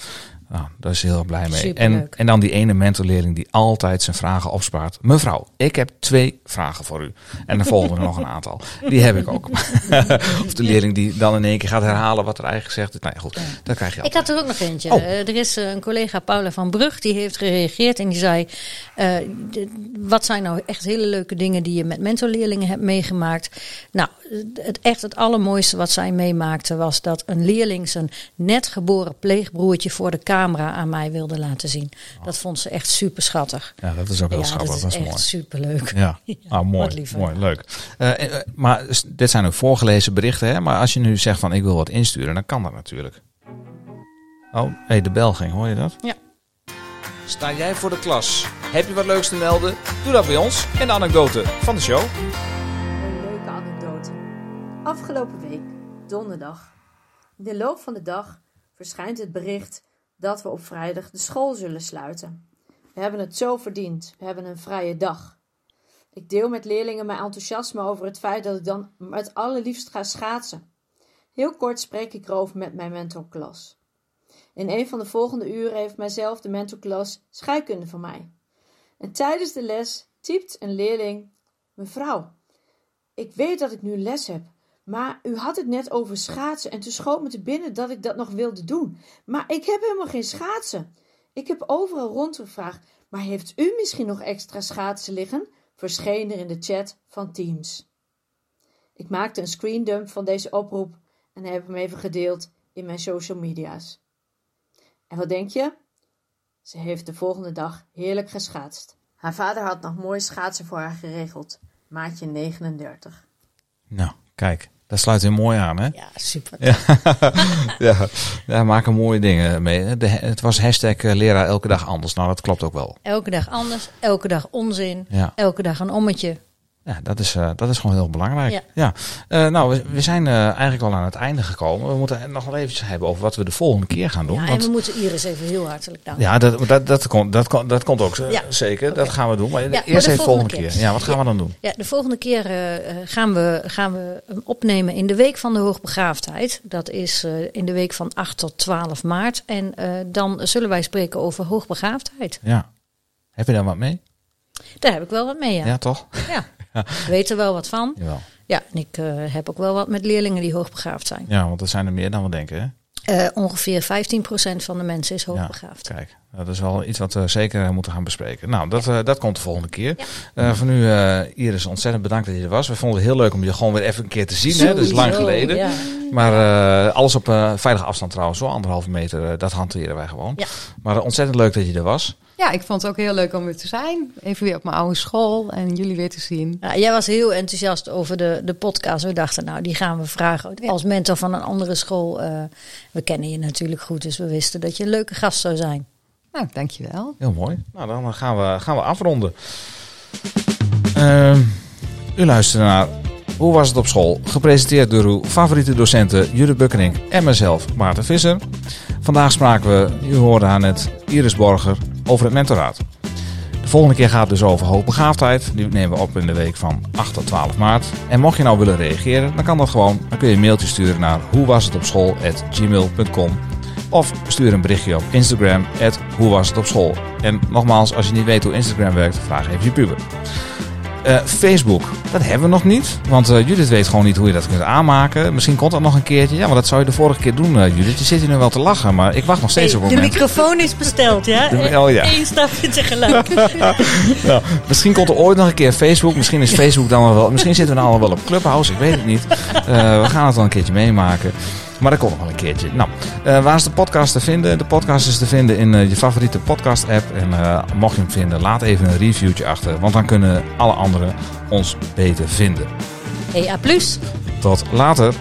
S3: Nou, daar is ze heel blij mee. En,
S2: Superleuk.
S3: en dan die ene mentorleerling die altijd zijn vragen opspaart. Mevrouw, ik heb twee vragen voor u. En dan volgen er nog een aantal. Die heb ik ook. [laughs] of de leerling die dan in één keer gaat herhalen wat er eigenlijk gezegd is. Nou ja, goed, dat krijg je
S2: Ik
S3: altijd.
S2: had er ook nog eentje.
S3: Oh.
S2: Eh, er is eh, een collega Paula van Brug die heeft gereageerd en die zei: eh, Wat zijn nou echt hele leuke dingen die je met mentorleerlingen hebt meegemaakt? Nou, het echt het allermooiste wat zij meemaakte was dat een leerling zijn net geboren pleegbroertje voor de camera aan mij wilde laten zien. Dat vond ze echt super schattig.
S3: Ja, dat is ook heel
S2: Ja,
S3: schattig.
S2: dat
S3: Dat
S2: is
S3: is
S2: echt
S3: mooi.
S2: super leuk. [laughs]
S3: Ja, ah, mooi, mooi, leuk. Eh, eh, maar dit zijn ook voorgelezen berichten, hè? Maar als je nu zegt van ik wil wat insturen, dan kan dat natuurlijk. Oh, hey, de bel ging, hoor je dat?
S2: Ja.
S3: Sta jij voor de klas? Heb je wat leuks te melden? Doe dat bij ons in de anekdote van de show.
S7: Een leuke anekdote. Afgelopen week, donderdag. In de loop van de dag verschijnt het bericht dat we op vrijdag de school zullen sluiten. We hebben het zo verdiend. We hebben een vrije dag. Ik deel met leerlingen mijn enthousiasme over het feit dat ik dan het allerliefst ga schaatsen. Heel kort spreek ik erover met mijn mentorklas. In een van de volgende uren heeft mijzelf de mentorklas scheikunde van mij. En tijdens de les typt een leerling: Mevrouw, ik weet dat ik nu les heb, maar u had het net over schaatsen en toen schoot me te binnen dat ik dat nog wilde doen. Maar ik heb helemaal geen schaatsen. Ik heb overal rondgevraagd, maar heeft u misschien nog extra schaatsen liggen? verscheen er in de chat van Teams. Ik maakte een screendump van deze oproep en heb hem even gedeeld in mijn social media's. En wat denk je? Ze heeft de volgende dag heerlijk geschaatst. Haar vader had nog mooi schaatsen voor haar geregeld. Maatje 39.
S3: Nou, kijk. Dat sluit weer mooi aan, hè?
S2: Ja, super.
S3: Ja, [laughs] ja, daar maken mooie dingen mee. De, het was hashtag eh, leraar elke dag anders. Nou, dat klopt ook wel.
S2: Elke dag anders, elke dag onzin,
S3: Ja,
S2: elke dag een ommetje.
S3: Ja dat, is, eh, dat is gewoon heel belangrijk.
S2: Ja.
S3: Ja. Eh, nou, we, we zijn eh, eigenlijk al aan het einde gekomen. We moeten nog wel eventjes hebben over wat we de volgende keer gaan doen.
S2: Ja, en
S3: want-
S2: we moeten Iris even heel hartelijk danken.
S3: ja, dat, dat, dat, komt, dat, komt, dat komt ook
S2: Ja.
S3: zeker. Dat gaan we doen. Maar eerst
S2: de
S3: even volgende
S2: volgende
S3: keer.
S2: keer.
S3: Ja, wat gaan we dan doen?
S2: Ja, de volgende keer gaan, we, gaan we hem opnemen in de week van de hoogbegaafdheid. Dat is in de week van 8 tot 12 maart. En dan zullen wij spreken over hoogbegaafdheid.
S3: Ja. Heb je daar wat mee?
S2: Daar heb ik wel wat mee, ja.
S3: Ja, toch?
S2: ja. Ik weet er wel wat van.
S3: Jawel.
S2: Ja, en ik eh, heb ook wel wat met leerlingen die hoogbegaafd zijn.
S3: Ja, want er zijn er meer dan we denken, hè?
S2: Eh, ongeveer 15% van de mensen is hoogbegaafd.
S3: Kijk, dat is wel iets wat we zeker moeten gaan bespreken. Nou, dat, eh, dat komt de volgende keer. Eh, voor nu, eh, Iris, ontzettend bedankt dat je er was. We vonden het heel leuk om je gewoon weer even een keer te zien. Hè? Dat is lang geleden.
S2: Ja.
S3: Maar eh, alles op eh, veilige afstand trouwens, zo anderhalve meter, eh, dat hanteren wij gewoon.
S2: Ja.
S3: Maar eh, ontzettend leuk dat je er was.
S6: Ja, ik vond het ook heel leuk om weer te zijn. Even weer op mijn oude school en jullie weer te zien.
S2: Ja, jij was heel enthousiast over de, de podcast. We dachten, nou, die gaan we vragen als mentor van een andere school. Eh, we kennen je natuurlijk goed, dus we wisten dat je een leuke gast zou zijn.
S6: Nou, dankjewel.
S3: Heel mooi. Nou, dan gaan we, gaan we afronden. Ehm, u luistert naar Hoe was het op school? Gepresenteerd door uw favoriete docenten Judith Bukkerink en mezelf, Maarten Visser. Vandaag spraken we, u hoorde haar net, Iris Borger over het mentoraat. De volgende keer gaat het dus over hoogbegaafdheid. Die nemen we op in de week van 8 tot 12 maart. En mocht je nou willen reageren, dan kan dat gewoon. Dan kun je een mailtje sturen naar hoe was het op school@gmail.com of stuur een berichtje op Instagram, hoe was het op school. En nogmaals, als je niet weet hoe Instagram werkt, vraag even je puber. Eh, Facebook, dat hebben we nog niet. Want eh, Judith weet gewoon niet hoe je dat kunt aanmaken. Misschien komt dat nog een keertje. Ja, maar dat zou je de vorige keer doen, eh, Judith. Je zit hier nu wel te lachen, maar ik wacht nog steeds op een
S2: de microfoon is besteld, ja? [laughs]
S3: De- oh ja.
S2: Eén stapje tegelijk.
S3: Ja, [laughs] misschien komt er ooit nog een keer Facebook. Misschien is Facebook dan wel. Misschien zitten we dan al wel op Clubhouse. Ik weet het niet. We gaan het wel een keertje meemaken. Maar dat komt nog wel een keertje. Nou, eh, waar is de podcast te vinden? De podcast is te vinden in eh, je favoriete podcast-app. En eh, mocht je hem vinden, laat even een reviewtje achter. Want dan kunnen alle anderen ons beter vinden.
S2: Hey, A+.
S3: Tot later.